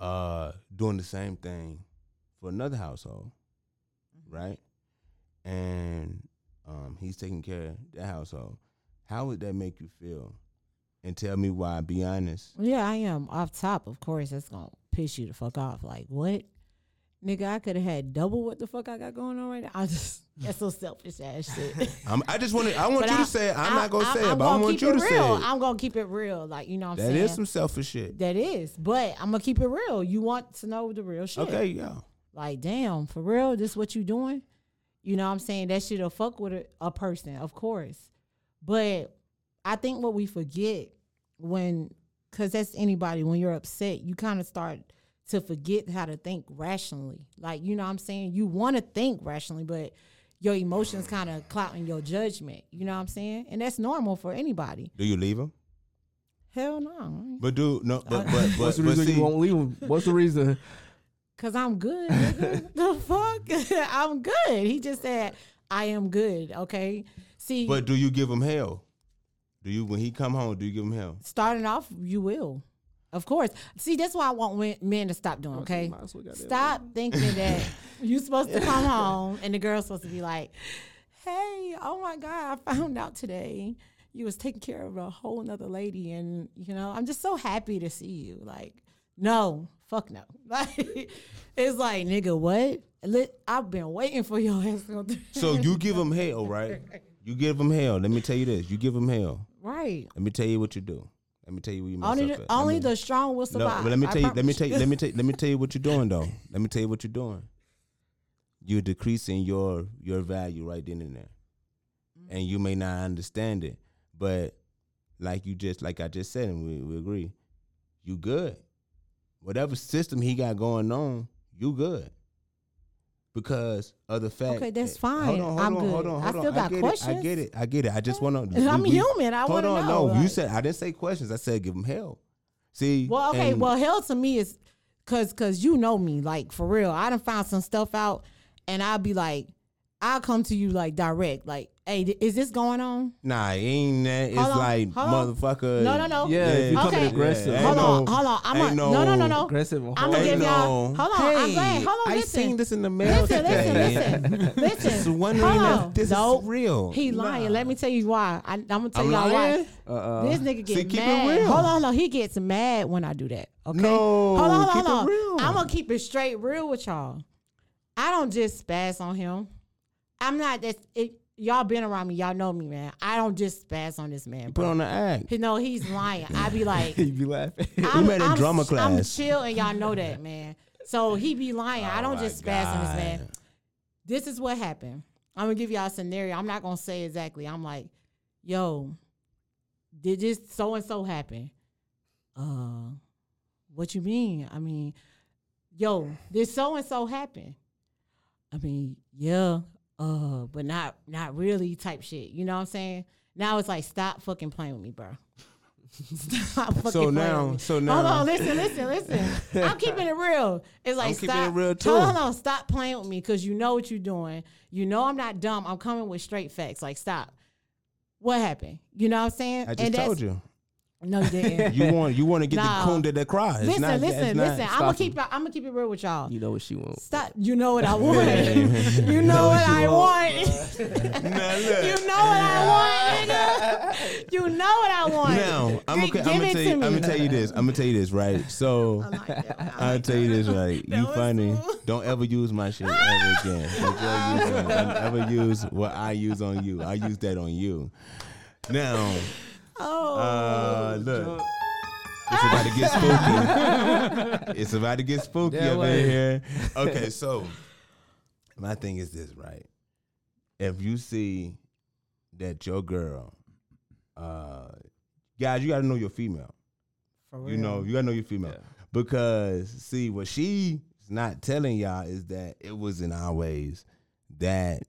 uh doing the same thing for another household, right? And um he's taking care of that household. How would that make you feel? And tell me why. Be honest. Yeah, I am off top. Of course, that's gonna piss you the fuck off. Like what? Nigga, I could have had double what the fuck I got going on right now. I just that's so selfish ass shit. I'm, I just want to. I want But you I- to say it. I'm I- not gonna I- say I'm it, but I want you to say real. it. I'm gonna keep it real. Like you know what I'm That saying? is some selfish shit. that is. But I'm gonna keep it real. You want to know the real shit. Okay, yeah. Like, damn, for real, this what you doing? You know what I'm saying? That shit'll fuck with a, a person, of course. But I think what we forget when cause that's anybody, when you're upset, you kind of start to forget how to think rationally. Like, you know what I'm saying? You wanna think rationally, but your emotions kind of clouding your judgment. You know what I'm saying? And that's normal for anybody. Do you leave him? Hell no. But do no. But but but, What's the but reason see, you won't leave him? What's the reason? Cause I'm good. the fuck? I'm good. He just said I am good. Okay. See, but do you give him hell? Do you when he come home? Do you give him hell? starting off, you will, of course. See, that's why I want men- to stop doing. Okay. Stop thinking that you're supposed to come home and the girl's supposed to be like, "Hey, oh my god, I found out today you was taking care of a whole nother lady, and you know I'm just so happy to see you." Like, no, fuck no. Like, it's like, nigga, what? I've been waiting for your ass to go through. So you give him hell, right? You give him hell. Let me tell you this. You give him hell. right. Let me tell you what you do. Let me tell you what you mess Only, up the, only me- the strong will survive. No, but let me tell you. Let me tell you. Let me tell. Let me tell you what you're doing though. Let me tell you what you're doing. You're decreasing your your value right then and there, and you may not understand it, but like you just like I just said, and we, we agree, you good. Whatever system he got going on, you good. Because of the fact. Okay, that's fine. Hold on, hold I'm on, good. hold on, I hold on. still got get It, I get it. I get it. I just want to. I'm human. I Hold want to on, know. no. You said I didn't say questions. I said give them hell. See. Well, okay. and- well, hell to me is cause cause you know me, like for real. I done found some stuff out, and I'll be like, I'll come to you like direct, like, hey, is this going on? Nah, it ain't that. It's on, like hold motherfucker. No, no, no. Yeah, if you Okay. coming aggressive. Yeah, Hold ain't on, no- hold on. I'm a, ain't no, no, no, no. Aggressive I'm gonna give y'all. no- Hold on, I'm Hey, glad. Hold on, I listen. seen this in the mail Listen, today. listen, listen, listen. Just wondering Hold if on. this Nope. is real. He lying. Nah. Let me tell you why. I, I'm gonna tell I'm y'all lying? why. Uh-uh. This nigga get See, keep it mad. real. Hold on, no, he gets mad when I do that. Okay. No, hold on, hold on, keep it hold on. real. I'm gonna keep it straight real with y'all. I don't just spaz on him. I'm not that. It, y'all been around me. Y'all know me, man. I don't just spaz on this man. Put Bro. on the act. You know he's lying. I be like, you be laughing. I'm, met in I'm, drama I'm class. chill, and y'all know that, man. So he be lying. I Oh don't just spaz on this man this is what happened. I'm gonna give y'all a scenario. I'm not gonna say exactly. I'm like, yo, did this so and so happen? Uh, what you mean? I mean, yo, did so and so happen? I mean, yeah, uh, but not not really type shit. You know what I'm saying? Now it's like, stop fucking playing with me, bro. Stop fucking So playing now, with me. so now. Hold now, on, listen, listen, listen. I'm keeping it real. It's like I'm stop. it real, too. Hold on, stop playing with me because you know what you're doing. You know I'm not dumb. I'm coming with straight facts. Like stop. What happened? You know what I'm saying? I just told you. No, you didn't. You want you want to get Nah. the coon that they cry. It's listen, not, listen, it's not- listen. I'm gonna him. keep. it- I'm gonna keep it real with y'all. You know what she wants. Stop. You know what I want. Yeah. you know what I want. Now, look. you know what I want, nigga. You know what I want. Now, I'm Gi- gonna, give I'm gonna it tell to you. I'm me. gonna tell you this. I'm gonna tell you this, right? So I like that. I I'll like tell you this, right? That You was funny. cool. Don't ever use my shit ever again. Don't ever use, it. Don't ever use what I use on you. I use that on you. Now, Oh. uh, look. It's about to get spooky. it's about to get spooky Yeah, up way. in here. Okay, so my thing is this, right? If you see that your girl, uh, guys, you gotta know your female. For You know, you gotta know your female. Yeah. Because see, what she's not telling y'all is that it wasn't always that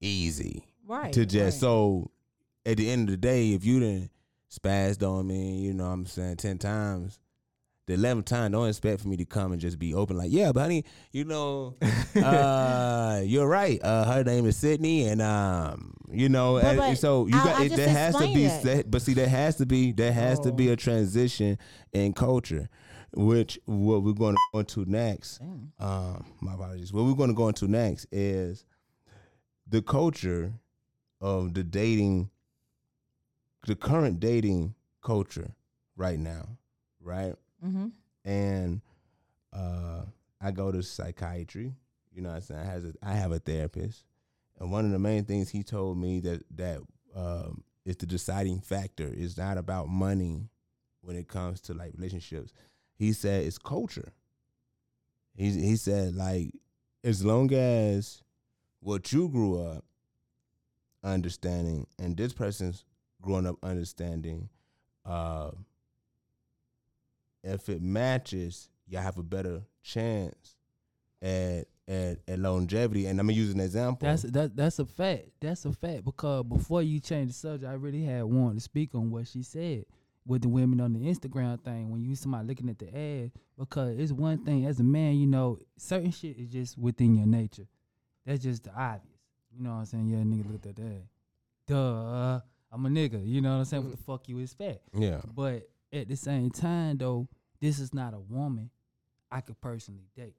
easy right to just right. so at the end of the day, if you didn't spazzed on me, you know what I'm saying, ten times, the eleventh time, don't expect for me to come and just be open like, yeah, but honey, you know, uh, you're right. Uh, her name is Sydney, and um, you know, But- but so you I- got I it, there has to be, explained that. that- but see, there has to be, there has to be Oh. a transition in culture, which what we're going to go into next. Um, my apologies. What we're going to go into next is the culture of the dating, the current dating culture right now, right? Mm-hmm. And uh, I go to psychiatry. You know what I'm saying? I has a, I have a therapist, and one of the main things he told me that that um, is the deciding factor is not about money when it comes to like relationships. He said it's culture. He he said like as long as what you grew up understanding and this person's growing up understanding, uh, if it matches, you have a better chance at at, at longevity. And I'm gonna use an example. That's that that's a fact. That's a fact because before you change the subject, I really had wanted to speak on what she said with the women on the Instagram thing when you somebody looking at the ad because it's one thing as a man, you know, certain shit is just within your nature. That's just the obvious. You know what I'm saying? Yeah, nigga looked at that. Duh. I'm a nigga. You know what I'm saying? What the mm. fuck you expect? yeah. But at the same time, though, this is not a woman I could personally date.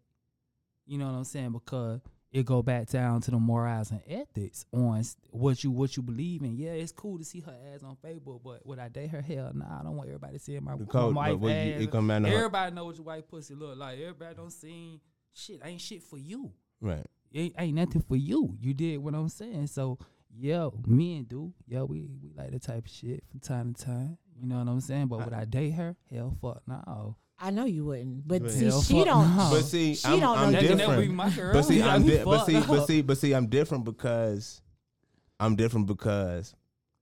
You know what I'm saying? Because it go back down to the morals and ethics on what you what you believe in. Yeah, it's cool to see her ass on Facebook, but would I date her? Hell, nah. I don't want everybody seeing my, The my wife you, ass. it come down to her, everybody know what your white pussy look like. Everybody don't see shit. Ain't shit for you. right? It ain't nothing for you. You did what I'm saying. So, yo, me and dude, Yo, we we like that type of shit from time to time. You know what I'm saying? But would I date her? Hell, fuck no. I know you wouldn't, but But see, hell she don't. no. But see, she I'm, don't I'm know That you. can never be different. my girl. But see, You I'm di- but fucked see, but see, but see, I'm different because I'm different because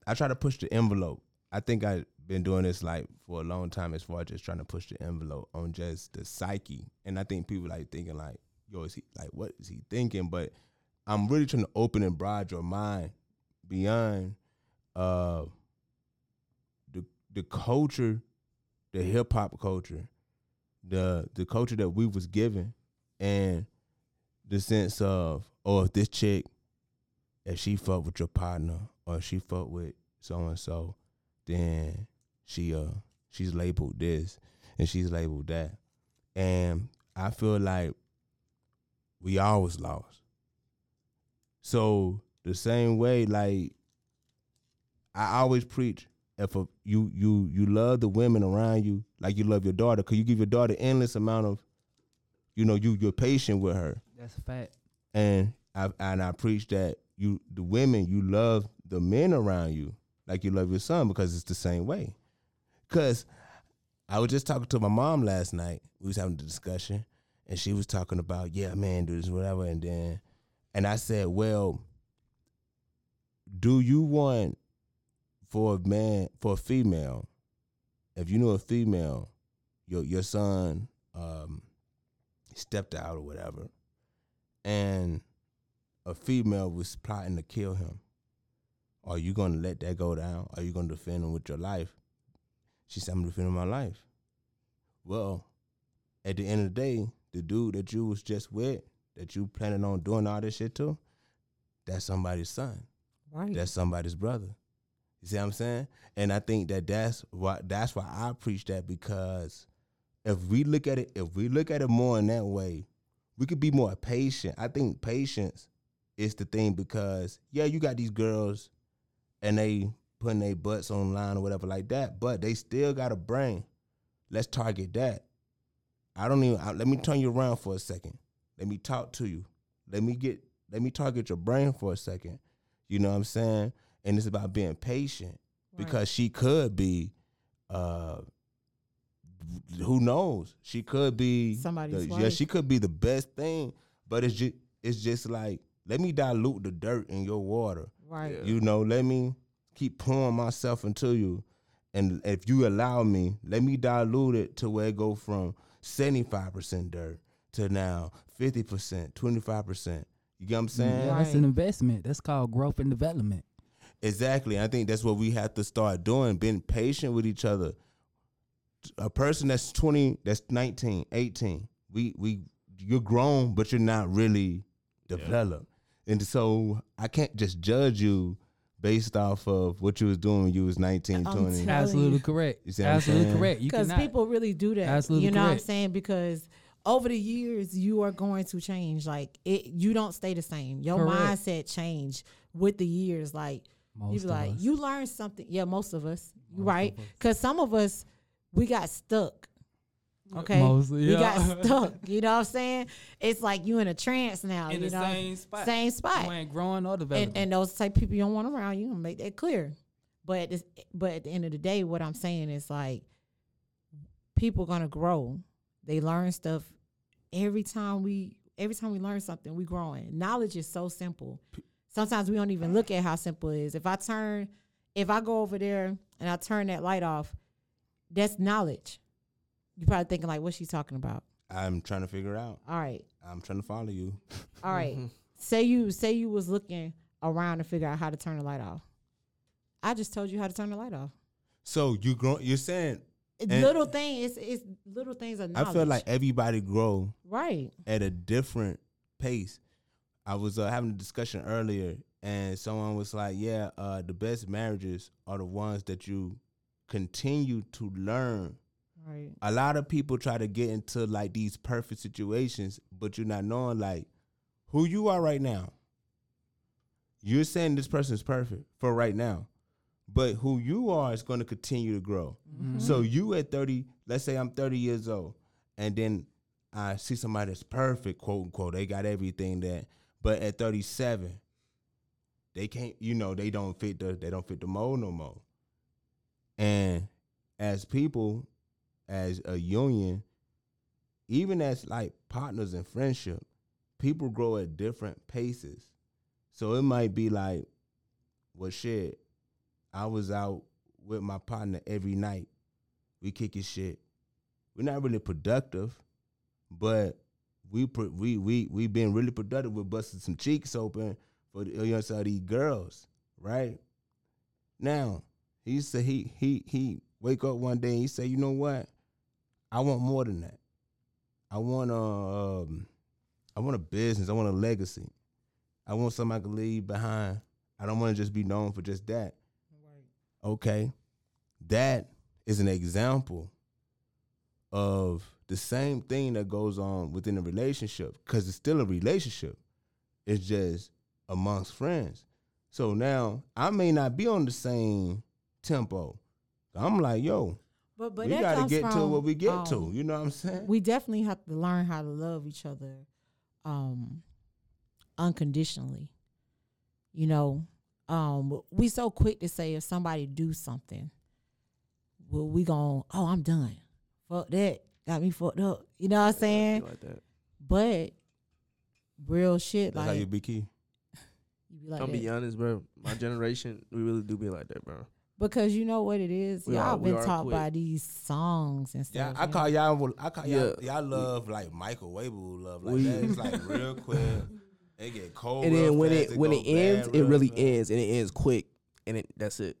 I try to push the envelope. I think I've been doing this like for a long time as far as just trying to push the envelope on just the psyche. And I think people like thinking like, yo, is he like what is he thinking? But I'm really trying to open and broad your mind beyond uh the the culture, the hip hop culture, the the culture that we was given and the sense of, oh, if this chick, if she fuck with your partner or she fuck with so and so, then she uh she's labeled this and she's labeled that. And I feel like we always lost. So the same way, like I always preach, if a, you you you love the women around you like you love your daughter, cause you give your daughter endless amount of, you know, you you're patient with her That's a fact. and I and I preach that you the women you love the men around you like you love your son because it's the same way. Cause I was just talking to my mom last night. We was having a discussion, and she was talking about yeah, man, do this whatever, and then and I said, well, do you want for a man for a female, if you know a female, your your son um stepped out or whatever, and a female was plotting to kill him, are you gonna let that go down? Are you gonna defend him with your life? She said, I'm defending my life. Well, at the end of the day, the dude that you was just with, that you planning on doing all this shit to, that's somebody's son. Right. That's somebody's brother. You see what I'm saying? And I think that that's why that's why I preach that because if we look at it, if we look at it more in that way, we could be more patient. I think patience is the thing because yeah, you got these girls and they putting their butts online or whatever like that, but they still got a brain. Let's target that. I don't even. I, let me turn you around for a second. Let me talk to you. Let me get. Let me target your brain for a second. You know what I'm saying? And it's about being patient because she could be. uh Who knows? She could be Somebody's the- Yeah, she could be the best thing, but it's just it's just like let me dilute the dirt in your water. right. Yeah. You know, let me keep pouring myself into you. And if you allow me, let me dilute it to where it go from 75% dirt to now 50%, 25%. You get what I'm mm, saying? Yeah, that's Right. an investment. That's called growth and development. Exactly. I think that's what we have to start doing, being patient with each other. A person that's 20, that's 19, 18, we we you're grown, but you're not really developed. And so I can't just judge you based off of what you was doing when you was 19, 20. Absolutely correct. You see Absolutely correct. Because people really do that. Absolutely you know what I'm saying? Because over the years, you are going to change. Like it, you don't stay the same. Your Correct. mindset change with the years. Like you be like, us. you learn something. Yeah, most of us, Most right? Because some of us, we got stuck. Okay, Mostly, we got stuck. You know what I'm saying? It's like you in a trance now. in you the know, same spot. same spot. You ain't growing or developing. and, and those type of people you don't want around you. Gonna make that clear. But at but at the end of the day, what I'm saying is like people gonna grow. They learn stuff every time we every time we learn something, we growing. Knowledge is so simple. Sometimes we don't even look at how simple it is. If I turn, if I go over there and I turn that light off, that's knowledge. You're probably thinking like, what's she talking about? I'm trying to figure out. All right, I'm trying to follow you. all right. say you say you was looking around to figure out how to turn the light off. I just told you how to turn the light off. So you grow. You're saying And- little things, it's it's little things knowledge. I feel like everybody grow right. at a different pace. I was uh, having a discussion earlier, and someone was like, "Yeah, uh, the best marriages are the ones that you continue to learn." Right. A lot of people try to get into like these perfect situations, but you're not knowing like who you are right now. You're saying this person is perfect for right now, but who you are is going to continue to grow. Mm-hmm. So you at 30, let's say I'm 30 years old, and then I see somebody that's perfect, quote unquote. They got everything that, but at 37, they can't, you know, they don't fit the they don't fit the mold no more. And as people, as a union, even as like partners in friendship, people grow at different paces. So it might be like, well, shit, I was out with my partner every night. We kicking shit. We're not really productive, but we we we we been really productive busting some cheeks open for the you know these girls, right? Now he said he he he wake up one day and he said, you know what? I want more than that. I want a um, I want a business. I want a legacy. I want something I can leave behind. I don't want to just be known for just that. Okay, that is an example of the same thing that goes on within a relationship because it's still a relationship. It's just amongst friends. So now I may not be on the same tempo. I'm like, yo, But but we got to get to from, what we get um, to. You know what I'm saying? We definitely have to learn how to love each other, um, unconditionally. You know, um, we so quick to say if somebody do something, well, we gon' oh I'm done. Fuck that, got me fucked up. You know what I'm saying? like that. But real shit, That's like how you be key. you be like I'll that. be honest, bro. My generation, we really do be like that, bro. because you know what it is. We y'all are- been taught quick. by these songs and stuff. Yeah. I you call know? y'all. I call y'all. Yeah. Y'all love like Michael Wable love like We- that. It's like real quick. It get cold. and real then when fast, it when it ends, it really fast. ends, and it ends quick, and it that's it.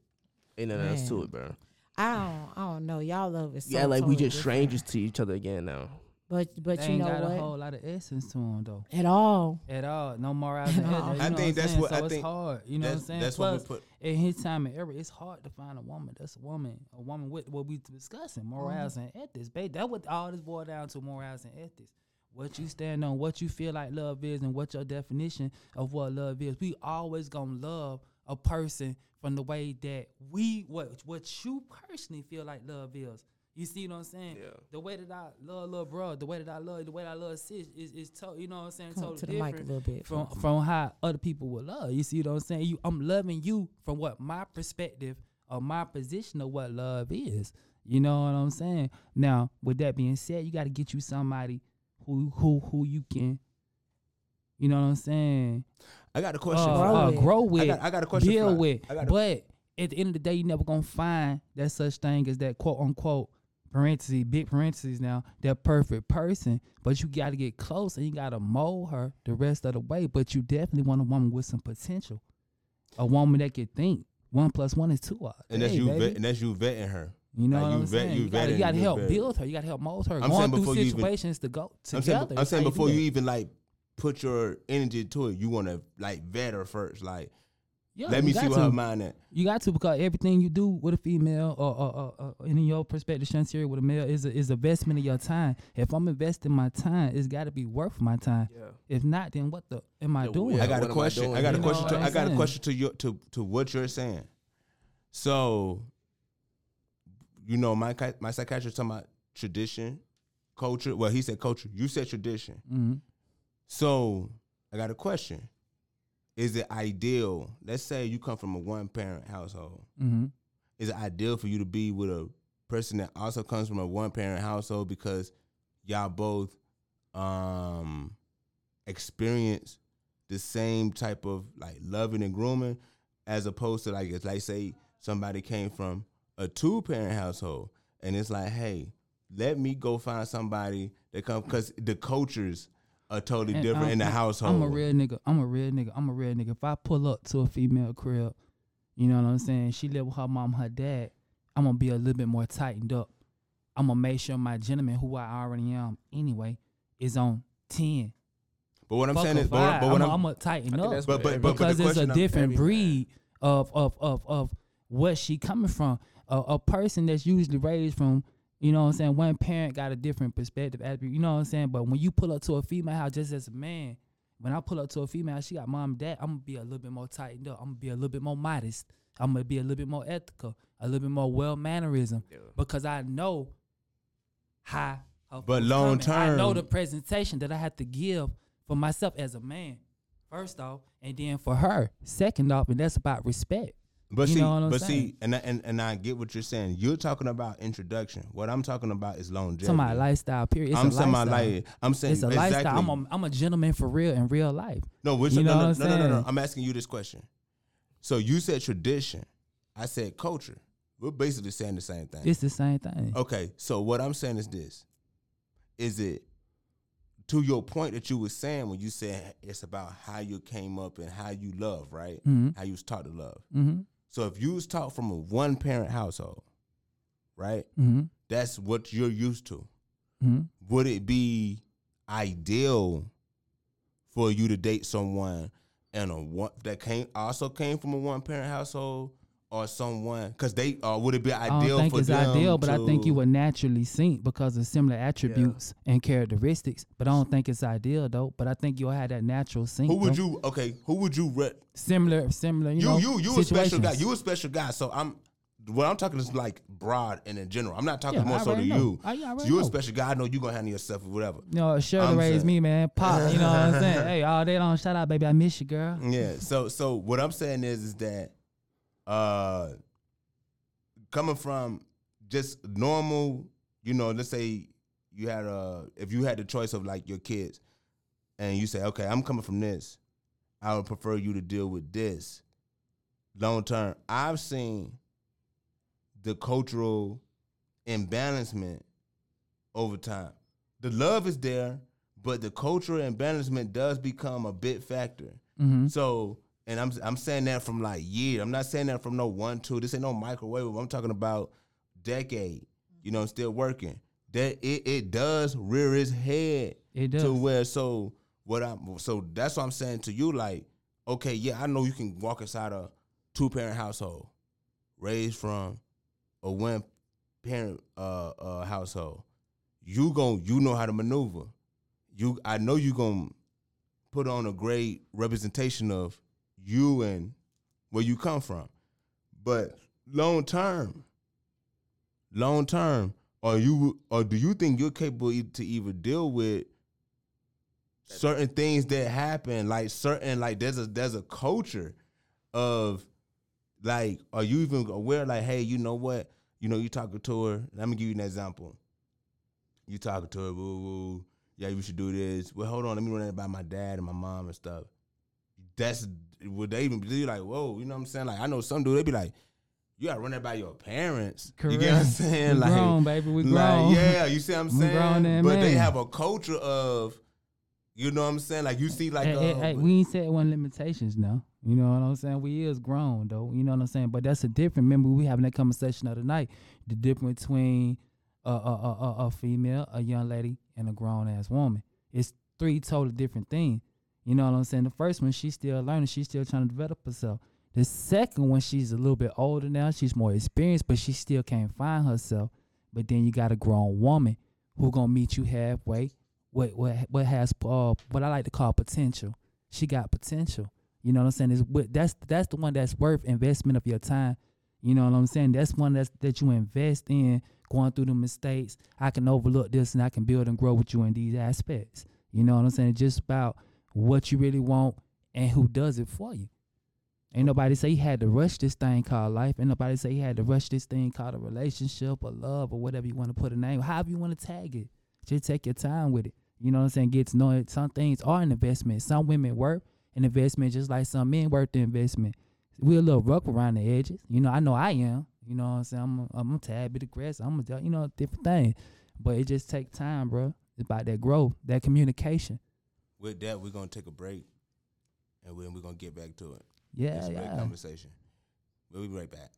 Ain't nothing else to it, bro. I don't. I don't know. Y'all love it. So yeah, like we just different. strangers to each other again now. But but they you ain't know got what? a whole lot of essence to them though. At all. At all, no morals. and At all. I know think I'm that's saying? what- so I it's think hard. You know that's, what I'm saying? That's Plus, what we put. in his time and era, it's hard to find a woman that's a woman, a woman with what we discussing, morals mm-hmm. and ethics. Babe, that what all this boil down to morals and ethics. What you stand on, what you feel like love is, and what your definition of what love is. We always gonna love a person from the way that we what what you personally feel like love is. You see what I'm saying? Yeah. The way that I love little bro, the way that I love, the way that I love sis is is to, you know what I'm saying? Come totally to the different mic a little bit. from from how other people would love. You see what I'm saying? You, I'm loving you from what my perspective or my position of what love is. You know what I'm saying? Now, with that being said, you got to get you somebody who who who you can. You know what I'm saying? I got a question. Uh, for Grow uh, with. grow I got, I got a question. deal for with. I got a, But at the end of the day, you never gonna find that such thing as that quote unquote parentheses, big parentheses now, that perfect person. But you gotta get close and you gotta mold her the rest of the way. But you definitely want a woman with some potential. A woman that can think. One plus one is two. Uh, and that's you. baby. Vet, and that's you vetting her. You know Like, what you I'm vet- saying? you You, gotta, you gotta help vetting. build her. You gotta help mold her. I'm Going saying through before you even- situations to go I'm together. saying, I'm saying before do you even like put your energy to it, you want to like vet her first. Like, Yeah, let me see what to. her mind at. You got to because everything you do with a female or, or, or, or in your perspective, Shantier, with a male is a, is investment of your time. If I'm investing my time, it's got to be worth my time. Yeah. If not, then what the am I Yeah, doing? I got a am I question. I got a question. To, I I'm got a question to your to to what you're saying. So, you know, my my psychiatrist talking about tradition culture. Well, he said culture. You said tradition. Mm-hmm. So I got a question. Is it ideal? Let's say you come from a one parent household. Mm-hmm. Is it ideal for you to be with a person that also comes from a one parent household because y'all both um experience the same type of like loving and grooming as opposed to like it's like say somebody came from a two parent household and it's like hey let me go find somebody that come because the cultures are totally And different I'm- in the household I'm a real nigga. I'm a real nigga. I'm a real nigga. If I pull up to a female crib, you know what I'm saying? She live with her mom, her dad. I'm gonna be a little bit more tightened up. I'm gonna make sure my gentleman, who I already am anyway, is on ten. but what i'm Fuck saying is but, five. but what I'm, i'm, I'm gonna tighten up But- but- but- because the it's a question I'm- different breed of of of of what she coming from. A, a person that's usually raised from, you know what I'm saying, one parent got a different perspective, attribute, you know what I'm saying? But when you pull up to a female house just as a man, when I pull up to a female, house, she got mom and dad, I'm gonna be a little bit more tightened up. I'm gonna be a little bit more modest. I'm gonna be a little bit more ethical, a little bit more well mannerism Yeah. because I know how. But long coming. I know the presentation that I have to give for myself as a man, first off, and then for her, second off, and that's about respect. But You see, know what I'm but saying? see, and I, and and I get what you're saying. You're talking about introduction. What I'm talking about is longevity. To my lifestyle, period. It's I'm a saying my lifestyle. life. I'm saying It's a exactly. lifestyle. I'm a, I'm a gentleman for real in real life. no, which, you no, know no, no, I'm no, no, no. saying? I'm asking you this question. So you said tradition. I said culture. We're basically saying the same thing. It's the same thing. Okay, so what I'm saying is this: is it to your point that you were saying when you said it's about how you came up and how you love, right? Mm-hmm. How you was taught to love. Mm-hmm. So if you was taught from a one parent household, right? Mm-hmm. That's what you're used to. Mm-hmm. Would it be ideal for you to date someone and a one that came also came from a one parent household or someone because they or would it be ideal? I don't think it's ideal, but I think you would naturally sync because of similar attributes and characteristics. But I don't think it's ideal though. But I think you'll have that natural sync. who would though. you okay who would you re- similar similar? You you know, you you a special guy you a special guy so I'm what I'm talking is like broad and in general I'm not talking Yeah, more so to know. you I- I already you a special guy I know you gonna handle yourself or whatever know, Shirley I'm saying- me, man. Pop, you know what I'm saying? Hey, all day long, shout out, baby. I miss you, girl. Yeah. So so what I'm saying is is that uh coming from just normal, you know, let's say you had a if you had the choice of like your kids and you say, Okay, I'm coming from this, I would prefer you to deal with this long term. I've seen the cultural imbalancement over time. The love is there, but the cultural imbalancement does become a big factor. Mm-hmm. So, and I'm I'm saying that from like year. I'm not saying that from no one two. This ain't no microwave. I'm talking about decade. You know, still working. That it it does rear its head It does. to where so what I'm so that's what I'm saying to you. Like, okay, yeah, I know you can walk inside a two parent household, raised from a one parent uh uh household. You gon' you know how to maneuver. You I know you gonna put on a great representation of you and where you come from. But long term, long term, are you or do you think you're capable to even deal with certain things that happen? Like certain like there's a there's a culture of like are you even aware like hey you know what? You know you talking to her. Let me give you an example. You talking to her woo woo yeah you should do this. Well hold on. Let me run that by my dad and my mom and stuff that's would they even be like whoa you know what i'm saying like i know some dude They'd be like you gotta run that by your parents you get what i'm saying we like grown, baby. We grown. like, yeah, you see what I'm We saying? grown but they have a culture of, you know what I'm saying? Like you see, like Hey, hey, uh, hey, we ain't set one limitations now. You know what I'm saying? We is grown though. You know what I'm saying? But that's a different. Remember, we having that conversation of the other night. The difference between a a, a, a, a female, a young lady, and a grown ass woman. It's three totally different things. You know what I'm saying? The first one, she's still learning. She's still trying to develop herself. The second one, she's a little bit older now. She's more experienced, but she still can't find herself. But then you got a grown woman who gonna meet you halfway. What what what has uh what I like to call potential. She got potential. You know what I'm saying? Is that's that's the one that's worth investment of your time. You know what I'm saying? That's one that's that you invest in going through the mistakes. I can overlook this and I can build and grow with you in these aspects. You know what I'm saying? It's just about what you really want and who does it for you. Ain't nobody say he had to rush this thing called life. Ain't nobody say he had to rush this thing called a relationship or love or whatever you want to put a name. However you want to tag it. Just take your time with it. You know what I'm saying? Get to know it. Some things are an investment. Some women worth an investment just like some men worth the investment. We're a little rough around the edges. You know, I know I am. You know what I'm saying? I'm a, I'm a tad bit aggressive. I'm a, you know, different thing. But it just take time, bro. It's about that growth, that communication. With that, we're gonna take a break, and then we're gonna get back to it. Yeah, it's a great yeah. conversation. We'll be right back.